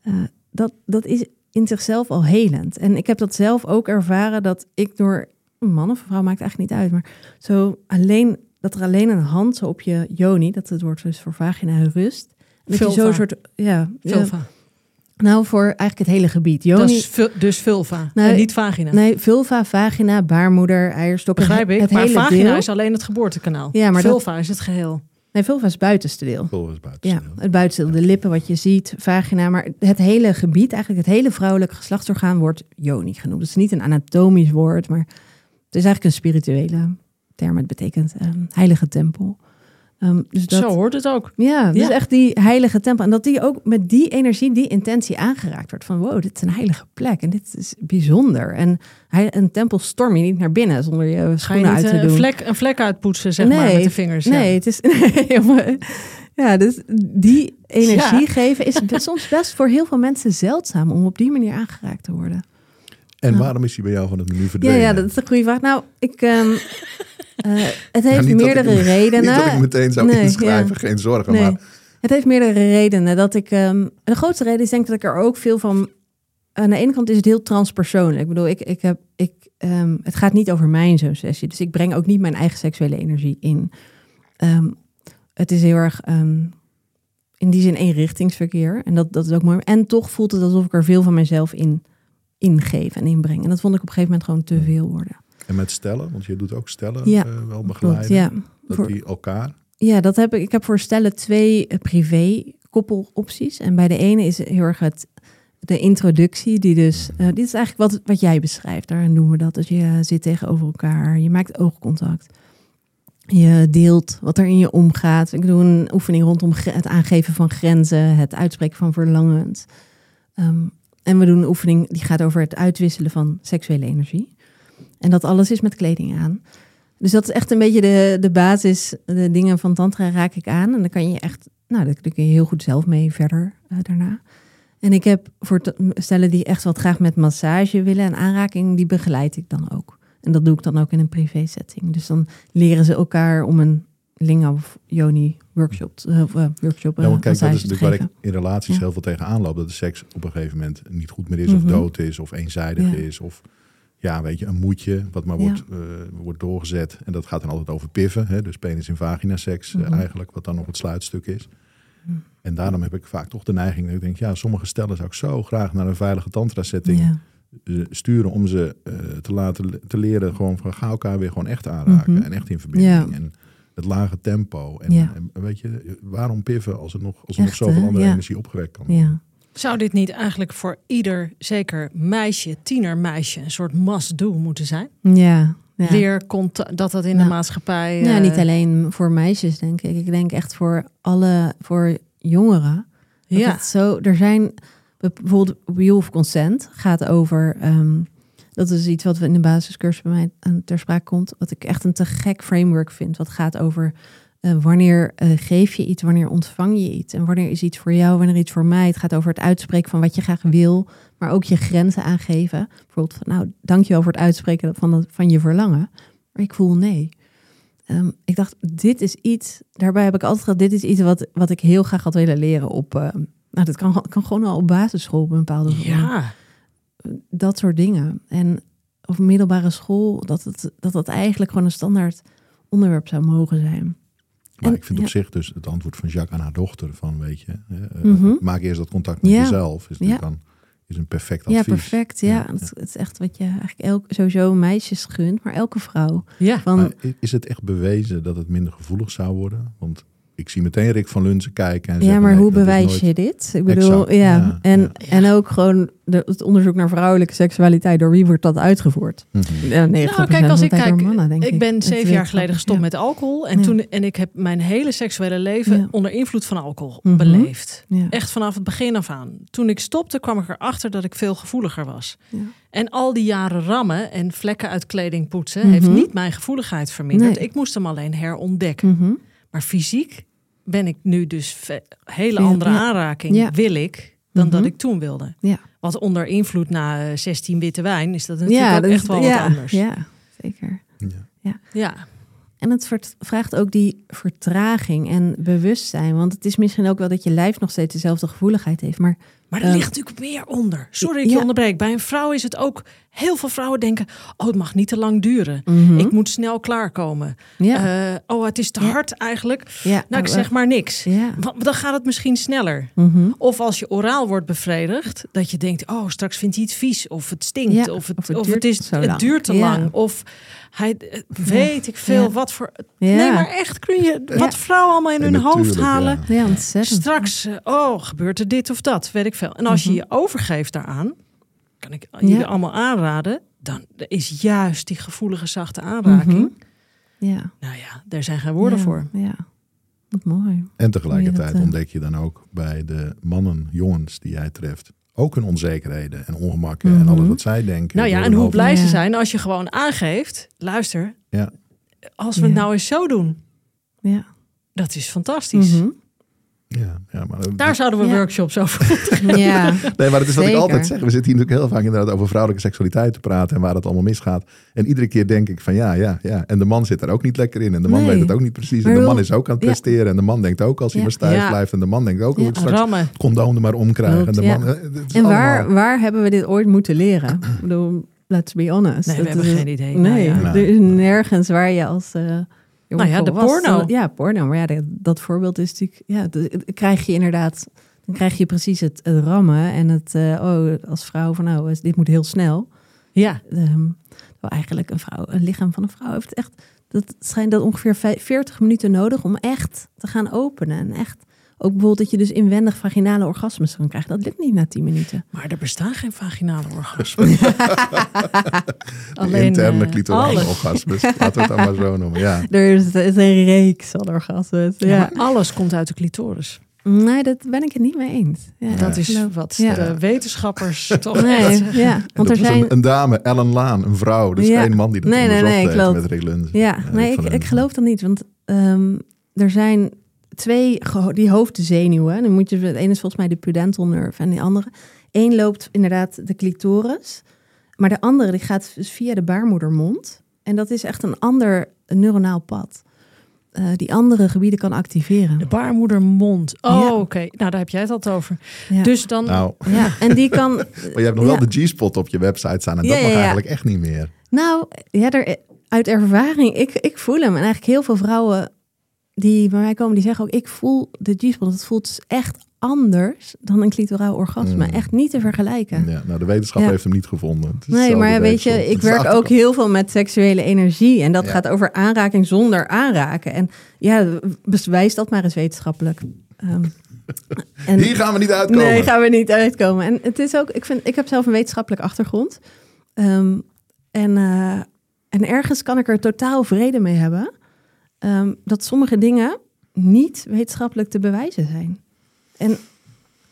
eh, dat, dat is in zichzelf al helend. En ik heb dat zelf ook ervaren dat ik door een man of een vrouw maakt eigenlijk niet uit, maar zo alleen dat er alleen een hand zo op je joni, dat het woord dus voor vagina rust. Dat je Vulva. zo'n soort ja, ja. Nou voor eigenlijk het hele gebied. Joni, Dat is dus vulva en niet vagina. Nee, vulva, vagina, baarmoeder, eierstok. Begrijp ik. Het maar hele vagina deel. is alleen het geboortekanaal. Ja, maar dat- vulva is het geheel. Nee, vulva is het buitenste deel. Volgens Ja, buiten. het buitenste deel, de lippen, wat je ziet, vagina. Maar het hele gebied, eigenlijk het hele vrouwelijke geslachtsorgaan wordt joni genoemd. Het is niet een anatomisch woord, maar het is eigenlijk een spirituele term. Het betekent ehm, heilige tempel. Ehm, dus dat, Zo hoort het ook. Ja, dus Ja. echt die heilige tempel. En dat die ook met die energie, die intentie aangeraakt wordt. Van wow, dit is een heilige plek en dit is bijzonder. En hij, een tempel storm je niet naar binnen zonder je Ga je schoenen niet uit te doen. een vlek, een vlek uitpoetsen, zeg maar, met de vingers? ja. Nee, het is. [LAUGHS] nee, maar- ja, dus die energie Ja. geven is best- soms best voor heel veel mensen zeldzaam om op die manier aangeraakt te worden. En Ja. waarom is hij bij jou van het menu Ja, verdwenen? ja, dat is een goede vraag. Nou, ik. ehm, eh, het heeft dat ik- meerdere redenen. [LAUGHS] Niet dat ik meteen zou Nee, inschrijven, ja. geen zorgen. Nee. Maar Het heeft meerdere redenen. Dat ik, ehm, de grootste reden is denk ik dat ik er ook veel van... Aan de ene kant is het heel transpersoonlijk. Ik bedoel, ik, ik heb, ik, ehm, het gaat niet over mij in zo'n sessie. Dus ik breng ook niet mijn eigen seksuele energie in. Ehm, het is heel erg in die zin eenrichtingsverkeer. En dat, dat is ook mooi. En toch voelt het alsof ik er veel van mezelf in ingeef en inbreng. En dat vond ik op een gegeven moment gewoon te veel worden. En met stellen, want je doet ook stellen Ja, eh, wel Klopt, begeleiden. ja. Dat Voor- die elkaar. Ja, dat heb ik. Ik heb voor stellen twee eh, privé koppelopties. En bij de ene is heel erg het, de introductie, die dus, eh, dit is eigenlijk wat, wat jij beschrijft. Daar doen we dat. Dus je zit tegenover elkaar, je maakt oogcontact. Je deelt wat er in je omgaat. Ik doe een oefening rondom het aangeven van grenzen, het uitspreken van verlangens. Ehm, en we doen een oefening die gaat over het uitwisselen van seksuele energie. En dat alles is met kleding aan. Dus dat is echt een beetje de, de basis. De dingen van Tantra raak ik aan. En dan kan je echt, nou, daar kun je heel goed zelf mee verder eh, daarna. En ik heb voor stellen die echt wat graag met massage willen en aanraking, die begeleid ik dan ook. En dat doe ik dan ook in een privé setting. Dus dan leren ze elkaar om een linga of yoni workshop, eh, workshop Ja, eh, want kijk, dat is natuurlijk waar ik in relaties Ja. heel veel tegenaan loop. Dat de seks op een gegeven moment niet goed meer is, of Mhm. dood is, of eenzijdig Ja. is. Of ja, weet je, een moedje wat maar Ja. wordt, eh, wordt doorgezet. En dat gaat dan altijd over piffen. Hè? Dus penis en vagina seks eh, Mhm. eigenlijk, wat dan nog het sluitstuk is. Mhm. En daarom heb ik vaak toch de neiging dat ik denk, ja, sommige stellen zou ik zo graag naar een veilige tantra-setting Ja. sturen om ze eh, te laten te leren gewoon van ga elkaar weer gewoon echt aanraken Mhm. en echt in verbinding Ja. en het lage tempo en, weet je waarom piffen als er nog als er Echt, nog zoveel hè? andere energie opgewekt kan worden. Zou dit niet eigenlijk voor ieder, zeker meisje, tienermeisje, een soort must-do moeten zijn? Ja. ja. Leer dat dat in de Nou, maatschappij... Ja, eh, niet alleen voor meisjes, denk ik. Ik denk echt voor alle, voor jongeren. Ja, zo, er zijn bijvoorbeeld Wheel of Consent gaat over. ehm, dat is iets wat we in de basiscursus bij mij ter sprake komt. Wat ik echt een te gek framework vind. Wat gaat over eh, wanneer eh, geef je iets, wanneer ontvang je iets. En wanneer is iets voor jou, wanneer iets voor mij. Het gaat over het uitspreken van wat je graag wil. Maar ook je grenzen aangeven. Bijvoorbeeld van nou, dankjewel voor het uitspreken van, dat, van je verlangen. Maar ik voel nee. Ehm, ik dacht, dit is iets, daarbij heb ik altijd gehad, dit is iets wat, wat ik heel graag had willen leren op, eh, nou dat kan, kan gewoon al op basisschool op een bepaalde manier. ja. Dat soort dingen. En of middelbare school, dat het, dat dat eigenlijk gewoon een standaard onderwerp zou mogen zijn. Maar En- ik vind ja. op zich dus het antwoord van Jacques aan haar dochter van weet je, eh, Mhm. maak eerst dat contact met Ja. jezelf. Is, Ja. dan, is een perfect advies. Ja, perfect. Ja, Het, het is echt wat je eigenlijk elk, sowieso meisjes gunt, maar elke vrouw. ja. Van, Maar i- is het echt bewezen dat het minder gevoelig zou worden? Want ik zie meteen Rick van Lunzen kijken en ja, zeggen, maar nee, hoe bewijs nooit- je dit? Ik bedoel, Exact, ja. ja, En, ja. en ook gewoon de, het onderzoek naar vrouwelijke seksualiteit. Door wie wordt dat uitgevoerd? Mhm. Ja, 90% Nou, kijk, als ik kijk, door mannen, denk ik. ik ben zeven jaar geleden gestopt ja. met alcohol. En, Ja. toen, en ik heb mijn hele seksuele leven Ja. onder invloed van alcohol Mhm. beleefd. Ja. Echt vanaf het begin af aan. Toen ik stopte, kwam ik erachter dat ik veel gevoeliger was. Ja. En al die jaren rammen en vlekken uit kleding poetsen... Mhm. heeft niet mijn gevoeligheid verminderd. Nee. Ik moest hem alleen herontdekken. Mhm. Maar fysiek ben ik nu dus hele andere ja. aanraking Ja. wil ik dan Mhm. dat ik toen wilde. Ja. Want onder invloed na eh, 16 witte wijn is dat natuurlijk Ja, ook dat echt is- wel ja, wat anders. Ja, zeker. Ja. Ja. En het vraagt ook die vertraging en bewustzijn. Want het is misschien ook wel dat je lijf nog steeds dezelfde gevoeligheid heeft. Maar Maar er Eh, ligt natuurlijk meer onder. Sorry ik je ja. onderbreek. Bij een vrouw is het ook... Heel veel vrouwen denken... Oh, het mag niet te lang duren. Mhm. Ik moet snel klaarkomen. ja, Eh, oh, het is te Ja. hard eigenlijk. ja, Nou, ik oh, zeg maar niks. Ja. Want dan gaat het misschien sneller. Mhm. Of als je oraal wordt bevredigd, dat je denkt: oh, straks vindt hij het vies, of het stinkt, Ja, of het, of het of duurt het, is, zo het duurt te Ja. lang, of hij eh, weet ik veel Ja. wat voor. Ja. Nee, maar echt kun je wat vrouwen allemaal in En hun hoofd halen. ja. Ja, ontzettend. Straks, eh, oh, gebeurt er dit of dat, weet ik veel. En als Mhm. je je overgeeft daaraan, kan ik Ja. jullie allemaal aanraden, dan is juist die gevoelige, zachte aanraking. Mhm. Ja. Nou ja, daar zijn geen woorden Ja, voor. Ja. Wat mooi. En tegelijkertijd dat, eh, ontdek je dan ook bij de mannen, jongens die jij treft, ook hun onzekerheden en ongemakken en Mhm. alles wat zij denken. Nou ja, en hoe blij ze Ja. zijn als je gewoon aangeeft, luister, Ja. als we het nou eens zo doen, Ja. dat is fantastisch. Ja, ja, maar Daar zouden we Ja. workshops over [LAUGHS] ja. Nee, maar dat is wat ik altijd zeg. We zitten hier natuurlijk heel vaak inderdaad over vrouwelijke seksualiteit te praten en waar het allemaal misgaat. En iedere keer denk ik van ja, ja, ja. En de man zit daar ook niet lekker in. En de man Nee. weet het ook niet precies. En de man is ook aan het Ja. presteren. En de man denkt ook als hij Ja. maar stijf Ja. blijft. En de man denkt ook hoe het straks rammen. het condoom er maar omkrijgen. En de man, eh, het is En waar, allemaal- waar hebben we dit ooit moeten leren? Ik bedoel, let's be honest. Nee, we hebben is- geen idee. Nee, Nou ja. Nee. er is nergens waar je als... eh Nou ja, de porno. Ja, porno. Maar ja, dat, dat voorbeeld is natuurlijk... Ja, de- dan krijg je inderdaad... Dan krijg je precies het, het rammen en het... eh, oh, als vrouw van nou, dit moet heel snel. Ja, terwijl eigenlijk een vrouw, een lichaam van een vrouw heeft echt... Dat schijnt dat ongeveer vij- 40 minuten nodig om echt te gaan openen. En echt... Ook bijvoorbeeld dat je dus inwendig vaginale orgasmes kan krijgen. Dat lukt niet na 10 minuten. maar er bestaan geen vaginale orgasmen. [LAUGHS] [LAUGHS] de interne eh, clitorale orgasmes. Laten we het maar zo noemen. Ja. [LAUGHS] Er is, is een reeks van orgasmes. Ja, alles komt uit de clitoris. Nee, dat ben ik het niet mee eens. Ja, Dat is wat Ja. de wetenschappers toch Nee, ja, want er zijn... een, een dame, Ellen Laan, een vrouw. Dus Ja. geen man die dat Nee, nee, onderzocht nee, met Rick. Ja, nee, ik, ik geloof dat niet. Want ehm, er zijn twee, die hoofdzenuwen. Dan moet je, de ene is volgens mij de pudental nerve en die andere. Eén loopt inderdaad de clitoris. Maar de andere die gaat dus via de baarmoedermond. En dat is echt een ander neuronaal pad. eh, die andere gebieden kan activeren. De baarmoedermond. Oh, Ja. oké. Nou, daar heb jij het al over. Ja. Dus dan... Nou, ja, en die kan. [LAUGHS] maar je hebt nog wel de G-spot op je website staan. En Ja, dat ja, mag ja. eigenlijk echt niet meer. Nou, ja, er, uit ervaring, ik, ik voel hem. En eigenlijk heel veel vrouwen die bij mij komen, die zeggen ook, ik voel de G-spot. Het voelt echt anders dan een clitoraal orgasme. Mm. Echt niet te vergelijken. Ja, nou, de wetenschap Ja. heeft hem niet gevonden. Nee, maar weet je, ik werk ook heel veel met seksuele energie. En dat Ja. gaat over aanraking zonder aanraken. En ja, bewijs dat maar eens wetenschappelijk. Ehm, [LAUGHS] en, Hier gaan we niet uitkomen. Nee, gaan we niet uitkomen. En het is ook, ik, vind, ik heb zelf een wetenschappelijke achtergrond. Ehm, en, eh, en ergens kan ik er totaal vrede mee hebben ehm, dat sommige dingen niet wetenschappelijk te bewijzen zijn. En,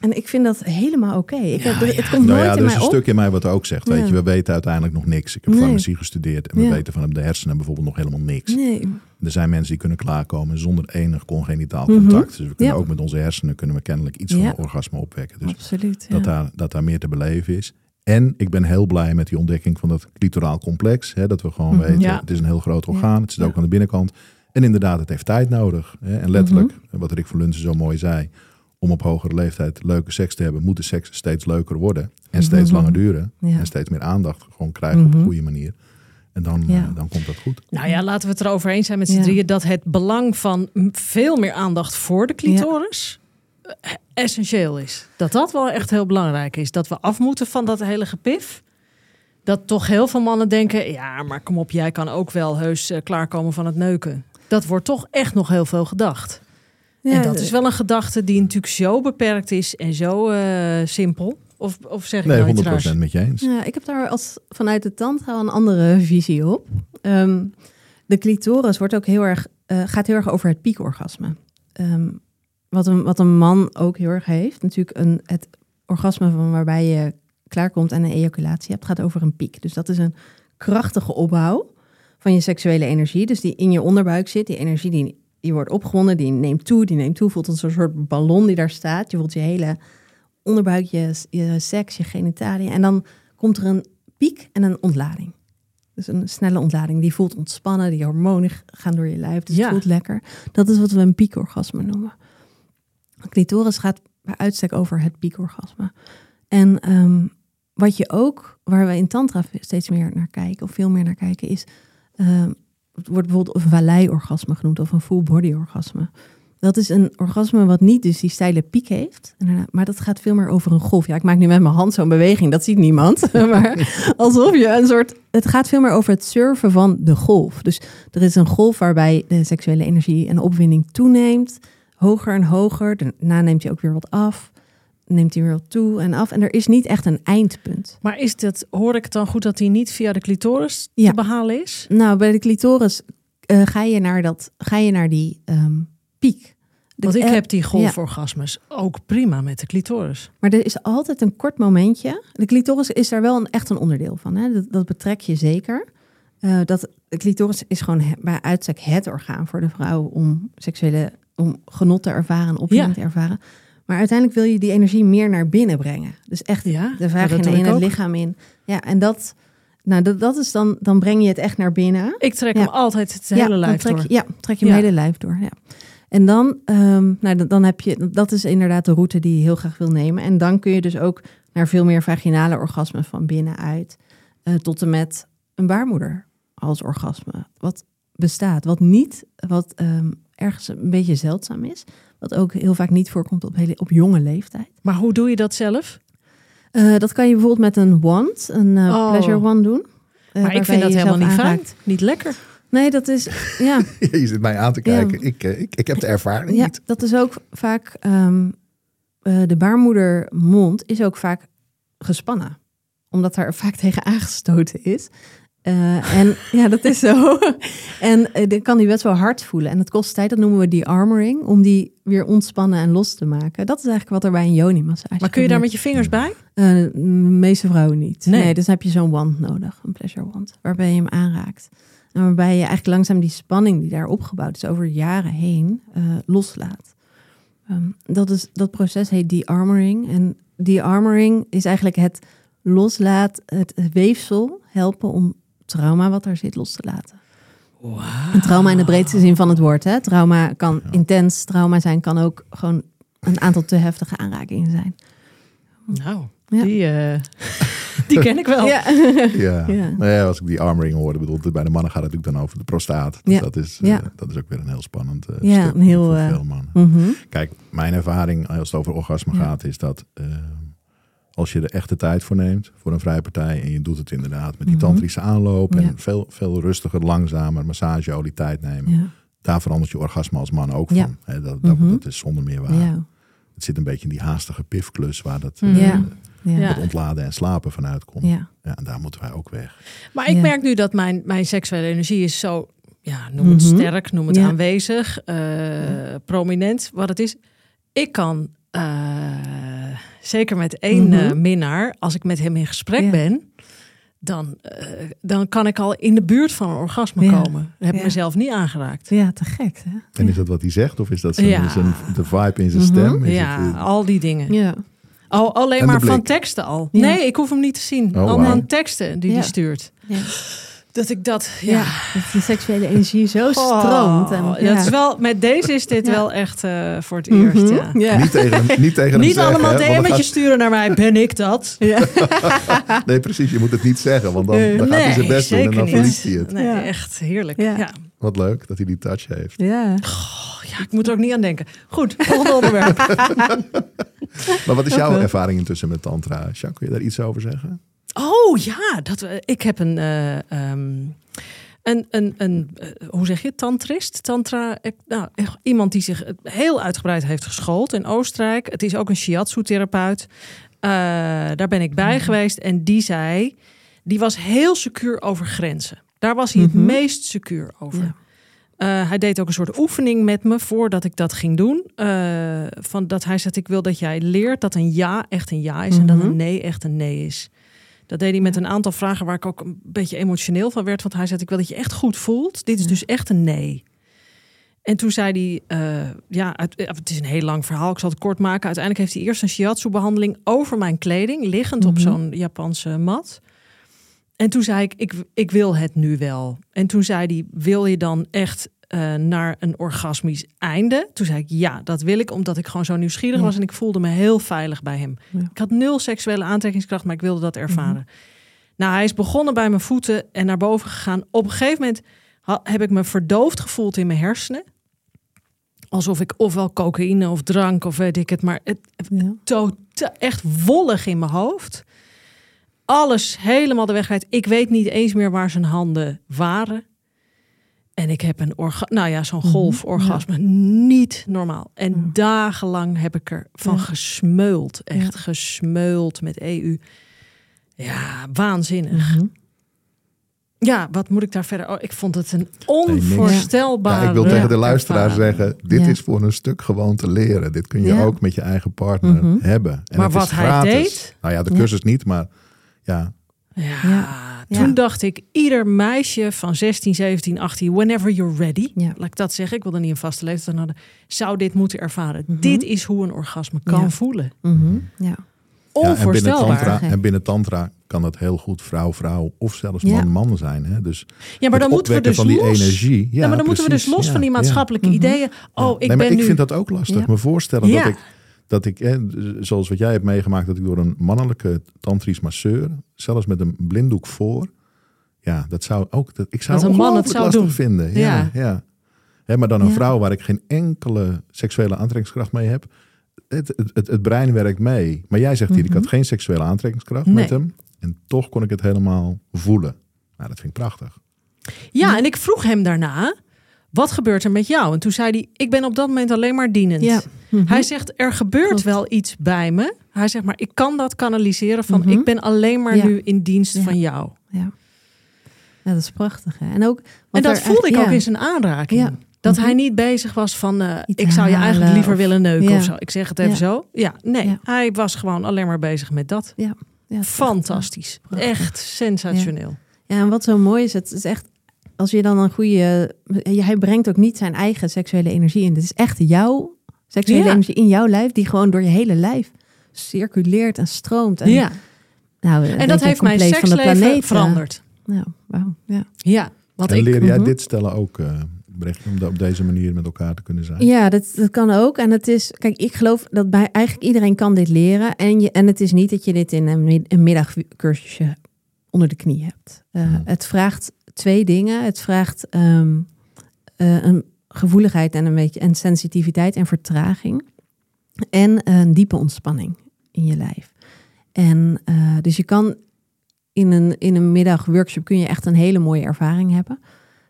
en ik vind dat helemaal oké. Ik heb- Het komt Nou nooit ja, in er is mij een stuk in mij wat ook zegt. Weet Ja. je, we weten uiteindelijk nog niks. Ik heb Nee. farmacie gestudeerd en we Ja. weten van de hersenen bijvoorbeeld nog helemaal niks. Nee, Er zijn mensen die kunnen klaarkomen zonder enig congenitaal Mhm. contact. Dus we kunnen Ja. ook met onze hersenen kunnen we kennelijk iets Ja. van een orgasme opwekken. Dus absoluut. Ja. dat, daar, dat daar meer te beleven is. En ik ben heel blij met die ontdekking van dat clitoraal complex. Hè, dat we gewoon Mhm. weten, Ja. het is een heel groot Ja. orgaan. Het zit ook Ja. aan de binnenkant. En inderdaad, het heeft tijd nodig. Hè. En letterlijk, Mhm. wat Rick van Lunzen zo mooi zei. Om op hogere leeftijd leuke seks te hebben, moet de seks steeds leuker worden. En steeds Mhm. langer duren. Ja. En steeds meer aandacht gewoon krijgen op Mhm. een goede manier. En dan, Ja. eh, dan komt dat goed. Nou ja, laten we het erover eens zijn met z'n Ja. drieën... dat het belang van veel meer aandacht voor de clitoris... eh, essentieel is. Dat dat wel echt heel belangrijk is. Dat we af moeten van dat hele gepif. Dat toch heel veel mannen denken... ja, maar kom op, jij kan ook wel heus eh, klaarkomen van het neuken. Dat wordt toch echt nog heel veel gedacht. Ja, en dat de- is wel een gedachte die natuurlijk zo beperkt is... en zo eh, simpel. Of, of zeg ik Nee, nou iets 100% raars? met je eens. Ja, ik heb daar als vanuit de tantra een andere visie op. Ehm, de clitoris wordt ook heel erg, eh, gaat heel erg over het piekorgasme. Ehm, wat, een, wat een man ook heel erg heeft. Natuurlijk een, het orgasme van waarbij je klaarkomt en een ejaculatie hebt, gaat over een piek. Dus dat is een krachtige opbouw van je seksuele energie. Dus die in je onderbuik zit. Die energie die, die wordt opgewonden, die neemt toe, die neemt toe. Voelt als een soort ballon die daar staat. Je voelt je hele onderbuik, je, je seks, je genitalia. En dan komt er een piek en een ontlading. Dus een snelle ontlading. Die voelt ontspannen, die hormonen gaan door je lijf. Dus Ja. het voelt lekker. Dat is wat we een piekorgasme noemen. Clitoris gaat bij uitstek over het piekorgasme. En ehm, wat je ook, waar we in tantra steeds meer naar kijken, of veel meer naar kijken, is... ehm, het wordt bijvoorbeeld een vallei-orgasme genoemd of een full-body-orgasme. Dat is een orgasme wat niet dus die steile piek heeft, maar dat gaat veel meer over een golf. Ja, ik maak nu met mijn hand zo'n beweging, dat ziet niemand. [LAUGHS] maar alsof je een soort. Het gaat veel meer over het surfen van de golf. Dus er is een golf waarbij de seksuele energie en opwinding toeneemt, hoger en hoger. Daarna neemt hij ook weer wat af, neemt hij weer wat toe en af. En er is niet echt een eindpunt. Maar is dat, hoor ik het dan goed dat die niet via de clitoris Ja. te behalen is? Nou, bij de clitoris eh, ga, je naar dat, ga je naar die ehm, piek. Want ik eh, heb die golforgasmes ook prima met de clitoris. Maar er is altijd een kort momentje. De clitoris is daar wel een, echt een onderdeel van. Hè? Dat, dat betrek je zeker. Eh, dat, de clitoris is gewoon he- bij uitstek het orgaan voor de vrouw om seksuele om genot te ervaren en opwinding Ja. te ervaren. Maar uiteindelijk wil je die energie meer naar binnen brengen. Dus echt Ja, de vagina in het ook. lichaam in. Ja, en dat, nou, dat, dat is dan, dan breng je het echt naar binnen. Ik trek Ja. hem altijd het hele lijf trek door. Ja, trek je Ja. hele lijf door. Ja. En dan, ehm, nou, dan- dan heb je, dat is inderdaad de route die je heel graag wil nemen. En dan kun je dus ook naar veel meer vaginale orgasmen van binnenuit. eh tot en met een baarmoeder als orgasme. Wat bestaat, wat niet, wat ehm, ergens een beetje zeldzaam is. Wat ook heel vaak niet voorkomt op, hele, op jonge leeftijd. Maar hoe doe je dat zelf? Eh, dat kan je bijvoorbeeld met een wand, een eh, Oh. pleasure wand doen. Eh, maar ik vind dat helemaal niet fijn. Niet lekker. Nee, dat is, [LAUGHS] ja. Je zit mij aan te Ja. kijken. Ik, ik, ik heb de ervaring Ja, niet. dat is ook vaak. ehm, eh, de baarmoedermond is ook vaak gespannen, omdat er vaak tegen aangestoten is. Eh, en [LAUGHS] ja, dat is zo. [LAUGHS] en eh, dan kan die best wel hard voelen. En het kost tijd, dat noemen we die armoring, om die weer ontspannen en los te maken. Dat is eigenlijk wat er bij een yoni-massage Maar kun je daar met je vingers bij? Eh, de meeste vrouwen niet. Nee. Nee. dus heb je zo'n wand nodig, een pleasure wand, waarbij je hem aanraakt. En waarbij je eigenlijk langzaam die spanning die daar opgebouwd is over jaren heen loslaat. Ehm, dat, is, dat proces heet de-armoring. En de-armoring is eigenlijk het loslaat, het weefsel helpen om trauma wat er zit los te laten. Een trauma in de breedste zin van het woord. Hè? Trauma kan intens trauma zijn, kan ook gewoon een aantal te heftige aanrakingen zijn. Nou, Ja. die, eh, [LAUGHS] die ken ik wel. Ja. [LAUGHS] Ja. Ja. Nou ja, als ik die armoring hoorde, bedoel, bij de mannen gaat het natuurlijk dan over de prostaat. Dus Ja. dat, is, eh, Ja. dat is ook weer een heel spannend eh, Ja, stuk een heel, voor veel mannen. Mhm. Kijk, mijn ervaring als het over orgasme Ja. gaat, is dat eh, als je er echt de tijd voor neemt voor een vrije partij en je doet het inderdaad met die Mhm. tantrische aanloop Ja. en veel, veel rustiger, langzamer, massageolie tijd nemen, Ja. daar verandert je orgasme als man ook Ja. van. Hè, dat, dat, Mhm. dat is zonder meer waar. Ja. Het zit een beetje in die haastige pifklus waar dat, eh, Ja. Ja. Ja. Ja. het ontladen en slapen vanuit komt. Ja. Ja. en daar moeten wij ook weg. Maar ik Ja. merk nu dat mijn, mijn seksuele energie is zo, ja, noem het sterk, noem het Ja. aanwezig, eh, prominent, wat het is. Ik kan, eh, zeker met één eh, minnaar, als ik met hem in gesprek Ja. ben, dan, eh, dan kan ik al in de buurt van een orgasme Ja. komen. Dat heb ik Ja. mezelf niet aangeraakt. Ja, te gek. Hè? En is dat wat hij zegt of is dat zijn, Ja. zijn- de vibe in zijn Mhm. stem? Is ja, het, eh, al die dingen. Ja. Al, alleen maar van teksten al. Ja. Nee, ik hoef hem niet te zien. Oh, al wauw. van teksten die Ja. hij stuurt. Ja. Dat ik dat, Ja. ja. dat die seksuele energie zo Oh, stroomt. En, ja, het is wel, met deze is dit Ja. wel echt eh, voor het Mhm. eerst. Ja. Ja. Niet tegen hem, niet tegen hem Niet zeggen, allemaal DM'tjes gaat- sturen naar mij. Ben ik dat? [LAUGHS] [LAUGHS] Nee, precies. Je moet het niet zeggen, want dan, dan gaat hij zijn best doen en dan verliest hij het. Nee, Ja. echt heerlijk. Ja. Ja. Wat leuk dat hij die touch heeft. Ja. Oh, ja, ik moet er ook niet aan denken. Goed, volgende onderwerp. [LAUGHS] Maar wat is jouw ervaring intussen met tantra? Jacques, kun je daar iets over zeggen? Oh ja, dat, we- ik heb een, eh, ehm, een, een, een eh, hoe zeg je, tantrist? Tantra, nou, iemand die zich heel uitgebreid heeft geschoold in Oostenrijk. Het is ook een shiatsu-therapeut. Eh, daar ben ik bij geweest en die zei, die was heel secuur over grenzen. Daar was hij Mhm. het meest secuur over. Ja. Eh, hij deed ook een soort oefening met me voordat ik dat ging doen. Eh, van dat hij zegt: Ik wil dat jij leert dat een ja echt een ja is en dat Mhm. een nee echt een nee is. Dat deed hij met een aantal vragen waar ik ook een beetje emotioneel van werd. Want hij zei: Ik wil dat je echt goed voelt. Dit is dus echt een nee. En toen zei hij: eh, Ja, het, het is een heel lang verhaal. Ik zal het kort maken. Uiteindelijk heeft hij eerst een shiatsu-behandeling over mijn kleding, liggend op Mhm. zo'n Japanse mat. En toen zei ik, ik, ik wil het nu wel. En toen zei hij, wil je dan echt eh, naar een orgasmisch einde? Toen zei ik, ja, dat wil ik, omdat ik gewoon zo nieuwsgierig Ja. was en ik voelde me heel veilig bij hem. Ja. Ik had nul seksuele aantrekkingskracht, maar ik wilde dat ervaren. Nou, hij is begonnen bij mijn voeten en naar boven gegaan. Op een gegeven moment heb ik me verdoofd gevoeld in mijn hersenen. Alsof ik ofwel cocaïne of drank of weet ik het, maar het, Ja. totaal echt wollig in mijn hoofd. Alles helemaal de weg kwijt. Ik weet niet eens meer waar zijn handen waren. En ik heb een orga nou ja, zo'n Mhm, golforgasme. Niet normaal. En Ja. dagenlang heb ik er van Ja. gesmeuld. Echt Ja. gesmeuld met EU. Ja, waanzinnig. Mhm. ja, wat moet ik daar verder? Oh, ik vond het een onvoorstelbare. Ja, ik wil tegen de luisteraar zeggen: dit Ja. is voor een stuk gewoon te leren. Dit kun je Ja. ook met je eigen partner Mhm. hebben. En Maar het is wat hij gratis. deed? Nou ja, de Ja. cursus niet, maar ja, Ja, Ja. toen Ja. dacht ik, ieder meisje van 16, 17, 18, whenever you're ready, Ja. laat ik dat zeggen, ik wilde niet een vaste leeftijd aan hadden, zou dit moeten ervaren. Mhm. Dit is hoe een orgasme kan Ja. voelen. Mhm, Ja. ja en, binnen Onvoorstelbaar. tantra, en binnen Tantra kan het heel goed vrouw-vrouw of zelfs man-man zijn. Hè? Dus Ja, maar dan moeten we dus van los. die energie. Ja, Ja, maar dan moeten we dus los Ja, van die maatschappelijke Mhm. ideeën. Oh, Ja. ik nee, maar ben ik nu... vind dat ook lastig. Ja. Me voorstellen Ja. dat ik, dat ik hè, zoals wat jij hebt meegemaakt, dat ik door een mannelijke tantrisch masseur, zelfs met een blinddoek voor, ja, dat zou ook, dat, ik zou Dat een man het zou lastig doen. vinden. Ja, Ja. ja. Hè, maar dan een Ja. vrouw waar ik geen enkele seksuele aantrekkingskracht mee heb. Het, het, het, het brein werkt mee. Maar jij zegt hier, ik had Mhm. geen seksuele aantrekkingskracht Nee. met hem. En toch kon ik het helemaal voelen. Nou, dat vind ik prachtig. Ja, en ik vroeg hem daarna, wat gebeurt er met jou? En toen zei hij, ik ben op dat moment alleen maar dienend. Ja. Mhm. Hij zegt, er gebeurt Klopt. wel iets bij me. Hij zegt, maar ik kan dat kanaliseren van, Mhm. ik ben alleen maar Ja. nu in dienst Ja. van jou. Ja. ja, dat is prachtig. Hè? En, ook, En dat er voelde ik ook in zijn aanraking. Dat Mhm. hij niet bezig was van, eh, ik zou je eigenlijk liever of- willen neuken of zo. Ik zeg het even zo. Ja, nee, hij was gewoon alleen maar bezig met dat. Ja, Fantastisch. Echt sensationeel. Ja, en wat zo mooi is, het is echt, als je dan een goede, hij brengt ook niet zijn eigen seksuele energie in. Dit is echt jouw seksuele Ja. energie in jouw lijf, die gewoon door je hele lijf circuleert en stroomt. En, Ja, nou, en dat heeft mijn seksleven veranderd. Nou, wauw, ja. Ja, want en ik... leer jij Mhm. dit stellen ook, eh Brecht, om op deze manier met elkaar te kunnen zijn? Ja, dat, dat kan ook. En het is, kijk, ik geloof dat bij eigenlijk iedereen kan dit leren. En, je, en het is niet dat je dit in een, een middagcursusje onder de knie hebt. Eh. Het vraagt twee dingen. Het vraagt ehm, eh, een gevoeligheid en een beetje en sensitiviteit en vertraging. En een diepe ontspanning in je lijf. En eh, dus je kan in een, in een middagworkshop kun je echt een hele mooie ervaring hebben.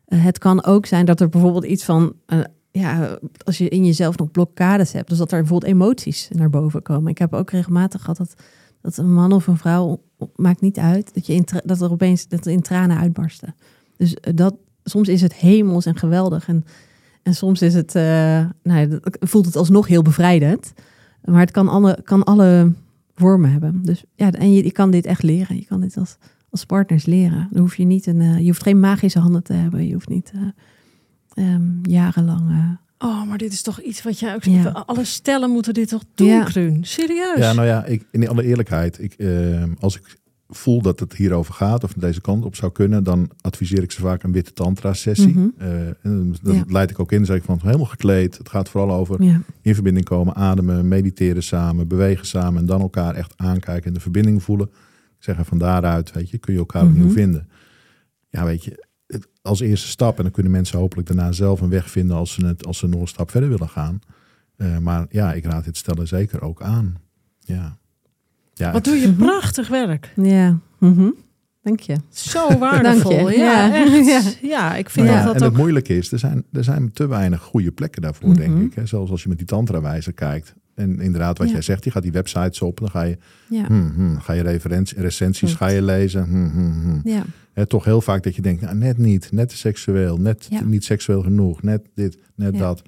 Eh, het kan ook zijn dat er bijvoorbeeld iets van, eh, ja, als je in jezelf nog blokkades hebt, dus dat er bijvoorbeeld emoties naar boven komen. Ik heb ook regelmatig gehad dat, dat een man of een vrouw, maakt niet uit, dat, je in, dat er opeens dat er in tranen uitbarsten. Dus eh, dat, soms is het hemels en geweldig. En, en soms is het, eh, nou, dat- voelt het alsnog heel bevrijdend. Maar het kan alle, kan alle vormen hebben. Dus ja, en je, je kan dit echt leren. Je kan dit als, als partners leren. Dan hoef je niet een, eh, je hoeft geen magische handen te hebben. Je hoeft niet eh, ehm, jarenlang. Oh, maar dit is toch iets wat jij ook Ja. zegt. Alle stellen moeten dit toch doen, Ja. Kruun? Serieus? Ja, nou ja, ik, in alle eerlijkheid, ik, eh, als ik voel dat het hierover gaat of deze kant op zou kunnen, dan adviseer ik ze vaak een witte tantra sessie. Mhm. Eh, dat Ja. leid ik ook in. Dan zeg ik van helemaal gekleed. Het gaat vooral over ja. in verbinding komen, ademen, mediteren samen, bewegen samen en dan elkaar echt aankijken en de verbinding voelen. Ik zeg er van daaruit, weet je, kun je elkaar Mhm. opnieuw vinden. Ja, weet je, het- als eerste stap en dan kunnen mensen hopelijk daarna zelf een weg vinden als ze, het, als ze nog een stap verder willen gaan. Eh, maar ja, ik raad dit stellen zeker ook aan. Ja. Ja Wat doe je [LAUGHS] prachtig werk. ja. Mhm. Dank je. Zo [LAUGHS] waardevol. Dank je. Ja, Ja. echt. [LAUGHS] Ja, ik vind Nou ja, dat en dat het ook... moeilijke is, er zijn, er zijn te weinig goede plekken daarvoor, denk Mhm. ik. Hè. Zoals als je met die tantrawijzer kijkt. En inderdaad, wat Ja. jij zegt, je gaat die websites op, dan ga je, Ja. hmm, hmm, ga je referentie, recensies ga je lezen. hmm, hmm, hmm. Ja. Hè, toch heel vaak dat je denkt, nou, net niet, net te seksueel, net Ja. niet seksueel genoeg, net dit, net Ja. dat.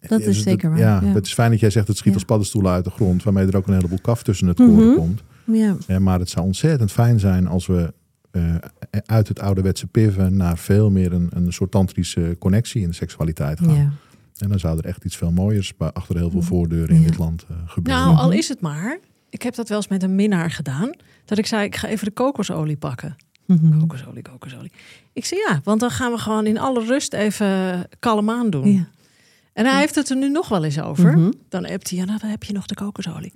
Dat is zeker waar, Ja, ja. het is fijn dat jij zegt, het schiet Ja. als paddenstoelen uit de grond, waarmee er ook een heleboel kaf tussen het Mhm. koren komt. Ja. Hè, maar het zou ontzettend fijn zijn als we eh, uit het ouderwetse piven naar veel meer een, een soort tantrische connectie in de seksualiteit gaan. ja. En dan zou er echt iets veel mooiers achter heel veel Ja. voordeuren in Ja. dit land eh, gebeuren. Nou, al is het maar. Ik heb dat wel eens met een minnaar gedaan. Dat ik zei, ik ga even de kokosolie pakken. Mhm. Kokosolie, kokosolie. Ik zei ja, want dan gaan we gewoon in alle rust even kalm aan doen. En hij heeft het er nu nog wel eens over. Mhm. Dan appt hij, ja, nou, dan heb je nog de kokosolie.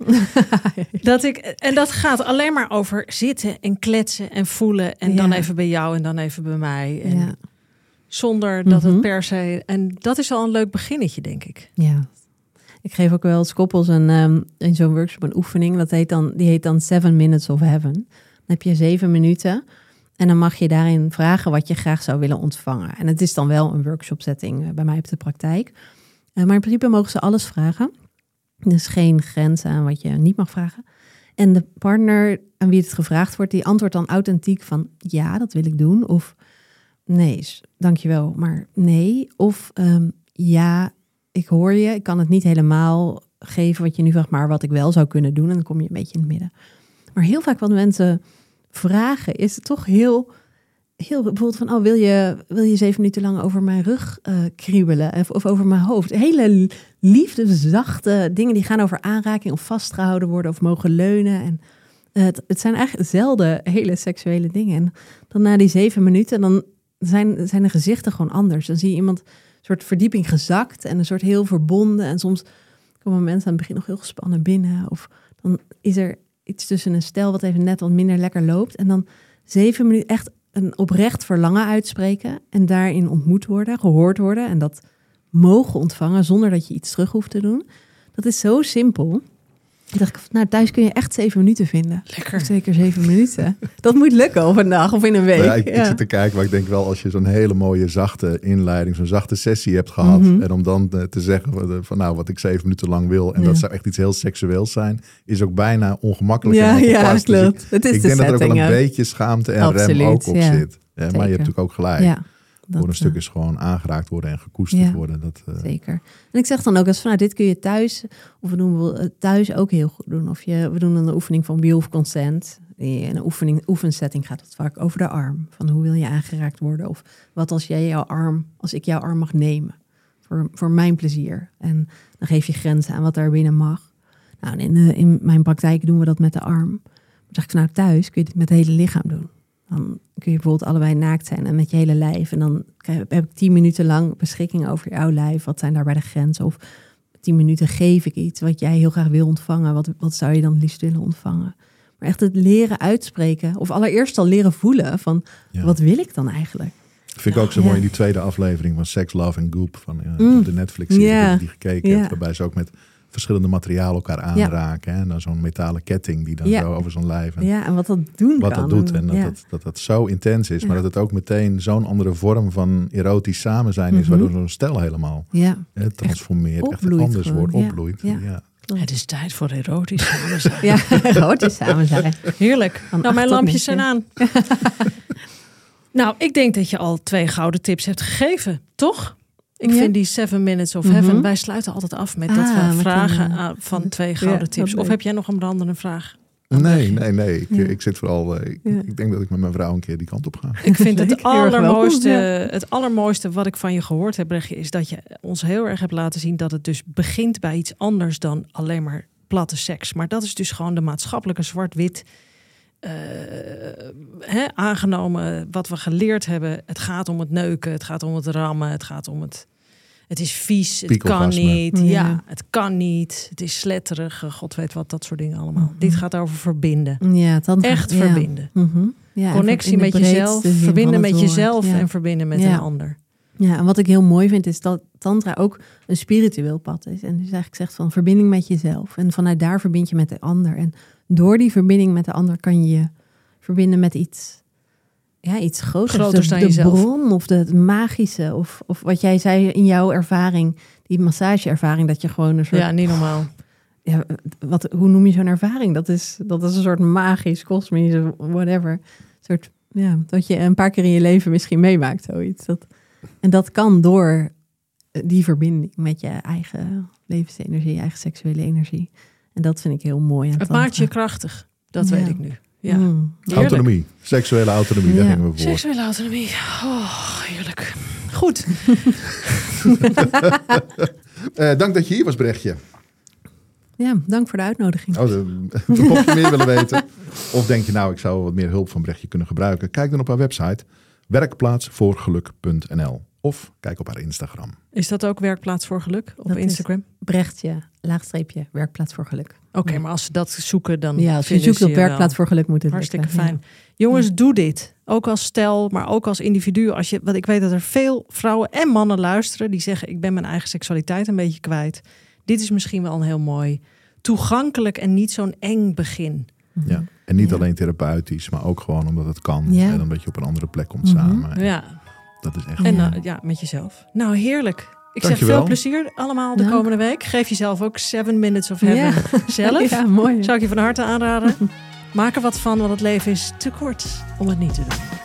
[LAUGHS] dat ik, en dat gaat alleen maar over zitten en kletsen en voelen. En dan even bij jou en dan even bij mij. En Ja. Zonder dat het Mhm. per se... En dat is al een leuk beginnetje, denk ik. Ja. Ik geef ook wel eens koppels een, ehm, in zo'n workshop een oefening. Dat heet dan, die heet dan Seven Minutes of Heaven. Dan heb je zeven minuten. En dan mag je daarin vragen wat je graag zou willen ontvangen. En het is dan wel een workshop setting eh, bij mij op de praktijk. Eh, maar in principe mogen ze alles vragen. Is geen grens aan wat je niet mag vragen. En de partner aan wie het gevraagd wordt, die antwoordt dan authentiek van ja, dat wil ik doen. Of nee, dankjewel, maar nee. Of ehm, ja, ik hoor je, ik kan het niet helemaal geven wat je nu vraagt, maar wat ik wel zou kunnen doen. En dan kom je een beetje in het midden. Maar heel vaak wat mensen vragen is het toch heel, heel bijvoorbeeld van, oh, wil je, wil je zeven minuten lang over mijn rug eh, kriebelen of, over mijn hoofd? Hele liefdeszachte dingen die gaan over aanraking of vastgehouden worden of mogen leunen. En eh, het, het zijn eigenlijk zelden hele seksuele dingen. En dan na die zeven minuten, dan zijn, zijn de gezichten gewoon anders. Dan zie je iemand een soort verdieping gezakt en een soort heel verbonden. En soms komen mensen aan het begin nog heel gespannen binnen. Of dan is er iets tussen een stel wat even net wat minder lekker loopt. En dan zeven minuten echt een oprecht verlangen uitspreken. En daarin ontmoet worden, gehoord worden. En dat mogen ontvangen zonder dat je iets terug hoeft te doen. Dat is zo simpel. Ik dacht, nou thuis kun je echt zeven minuten vinden. Lekker. Of keer zeven minuten. [LAUGHS] Dat moet lukken op een dag of in een week. Nou ja, ik, ik zit te kijken, maar ik denk wel als je zo'n hele mooie zachte inleiding, zo'n zachte sessie hebt gehad. Mhm. En om dan eh, te zeggen van, eh, van nou wat ik zeven minuten lang wil. En Ja. dat zou echt iets heel seksueels zijn. Is ook bijna ongemakkelijk. Ja, en ja. Dus klopt. ik, Het is ik de denk dat er ook wel een beetje schaamte en rem ook op ja. zit. Ja, maar je Zeker. hebt natuurlijk ook gelijk. Ja, dat, Voor een stuk eh, is gewoon aangeraakt worden en gekoesterd Ja. worden. Dat, eh, Zeker. En ik zeg dan ook, als van, nou, dit kun je thuis, of we doen we thuis ook heel goed doen. Of je, we doen dan een oefening van Wheel of Consent. Die- Een oefening, oefensetting gaat het vaak over de arm. Van hoe wil je aangeraakt worden? Of wat als jij jouw arm, als ik jouw arm mag nemen. Voor, voor mijn plezier. En dan geef je grenzen aan wat daar binnen mag. Nou, in, in mijn praktijk doen we dat met de arm. Dan zeg ik van, nou, thuis kun je dit met het hele lichaam doen. Dan kun je bijvoorbeeld allebei naakt zijn en met je hele lijf. En dan heb ik tien minuten lang beschikking over jouw lijf. Wat zijn daarbij de grenzen? Of tien minuten geef ik iets wat jij heel graag wil ontvangen. Wat, wat zou je dan het liefst willen ontvangen? Maar echt het leren uitspreken. Of allereerst al leren voelen van Ja. wat wil ik dan eigenlijk? Vind ik ook zo mooi in die tweede aflevering van Sex, Love and Goop van ja, Mm. de Netflix-serie die gekeken Ja. hebt. Waarbij ze ook met verschillende materialen elkaar aanraken. hè. En dan zo'n metalen ketting die dan Ja. zo over zo'n lijf. En Ja, en wat dat doen wat kan. dat doet. En dat, ja. dat, dat dat zo intens is. Maar dat het ook meteen zo'n andere vorm van erotisch samen zijn is. Mhm. Waardoor zo'n stel helemaal ja, hè, transformeert. Echt, anders gewoon. wordt, Ja. opbloeit. Ja. Ja. Het is tijd voor erotisch [LAUGHS] samen zijn. ja, erotisch samen zijn. Heerlijk. Van nou, mijn lampjes zijn aan. [LAUGHS] nou, ik denk dat je al twee gouden tips hebt gegeven, toch? Ik Ja. vind die seven minutes of Mhm. heaven. Wij sluiten altijd af met dat Ah, we vragen aan- van twee gouden tips. Of heb jij nog een brandende vraag? Nee, nee, nee. Ik, Ja. ik zit vooral. eh, ik, Ja. ik denk dat ik met mijn vrouw een keer die kant op ga. Ik vind het [LAUGHS] allermooiste, het allermooiste wat ik van je gehoord heb, Brechtje, is dat je ons heel erg hebt laten zien dat het dus begint bij iets anders dan alleen maar platte seks. Maar dat is dus gewoon de maatschappelijke zwart-wit eh, hè, aangenomen wat we geleerd hebben. Het gaat om het neuken, het gaat om het rammen, het gaat om het. Het is vies, het kan niet. Ja. Ja. het kan niet. Het is sletterig. God weet wat, dat soort dingen allemaal. Mhm. Dit gaat over verbinden. Ja, dan Echt ja. verbinden. Mhm. Ja, Connectie met jezelf, verbinden met woord, jezelf ja. en verbinden met Ja. een ander. Ja, en wat ik heel mooi vind is dat tantra ook een spiritueel pad is. En dus eigenlijk zegt van verbinding met jezelf. En vanuit daar verbind je met de ander. En door die verbinding met de ander kan je je verbinden met iets, ja, iets groters. Groters de, dan de jezelf. bron of de, het magische. Of, of wat jij zei in jouw ervaring, die massageervaring, dat je gewoon een soort... Ja, niet normaal. Ja, wat, hoe noem je zo'n ervaring? Dat is, dat is een soort magisch, kosmisch, whatever. Een soort, ja, dat je een paar keer in je leven misschien meemaakt, zoiets. Dat, en dat kan door die verbinding met je eigen levensenergie, je eigen seksuele energie. En dat vind ik heel mooi. aan Het tantra. maakt je krachtig. Dat Ja. weet ik nu. Ja. Mm. Autonomie. Seksuele autonomie, daar gingen we voor. Seksuele autonomie. Oh, heerlijk. Goed. [LAUGHS] Eh, dank dat je hier was, Brechtje. Ja, dank voor de uitnodiging. Oh, de, mocht je meer willen weten. Of denk je nou, ik zou wat meer hulp van Brechtje kunnen gebruiken. Kijk dan op haar website werkplaatsvoorgeluk.nl of kijk op haar Instagram. Is dat ook Werkplaats voor Geluk op Dat is- Instagram? Brechtje, laagstreepje, werkplaats voor geluk. Oké, Ja. maar als ze dat zoeken, dan Ja, als je zoekt op werkplaats voor geluk moet het Hartstikke lukken. fijn. Jongens, doe dit. Ook als stel, maar ook als individu. Als je, want ik weet dat er veel vrouwen en mannen luisteren die zeggen: Ik ben mijn eigen seksualiteit een beetje kwijt. Dit is misschien wel een heel mooi, toegankelijk en niet zo'n eng begin. Ja. Ja. En niet Ja. alleen therapeutisch, maar ook gewoon omdat het kan. Ja. En omdat je op een andere plek komt Mhm. samen. Ja, Dat is echt... en Ja. eh, ja, met jezelf. Nou, heerlijk. Ik zeg veel plezier allemaal de komende week. Geef jezelf ook Seven Minutes of Heaven Ja. [LAUGHS] zelf. Ja, mooi. Zou ik je van harte aanraden. Maak er wat van, want het leven is te kort om het niet te doen.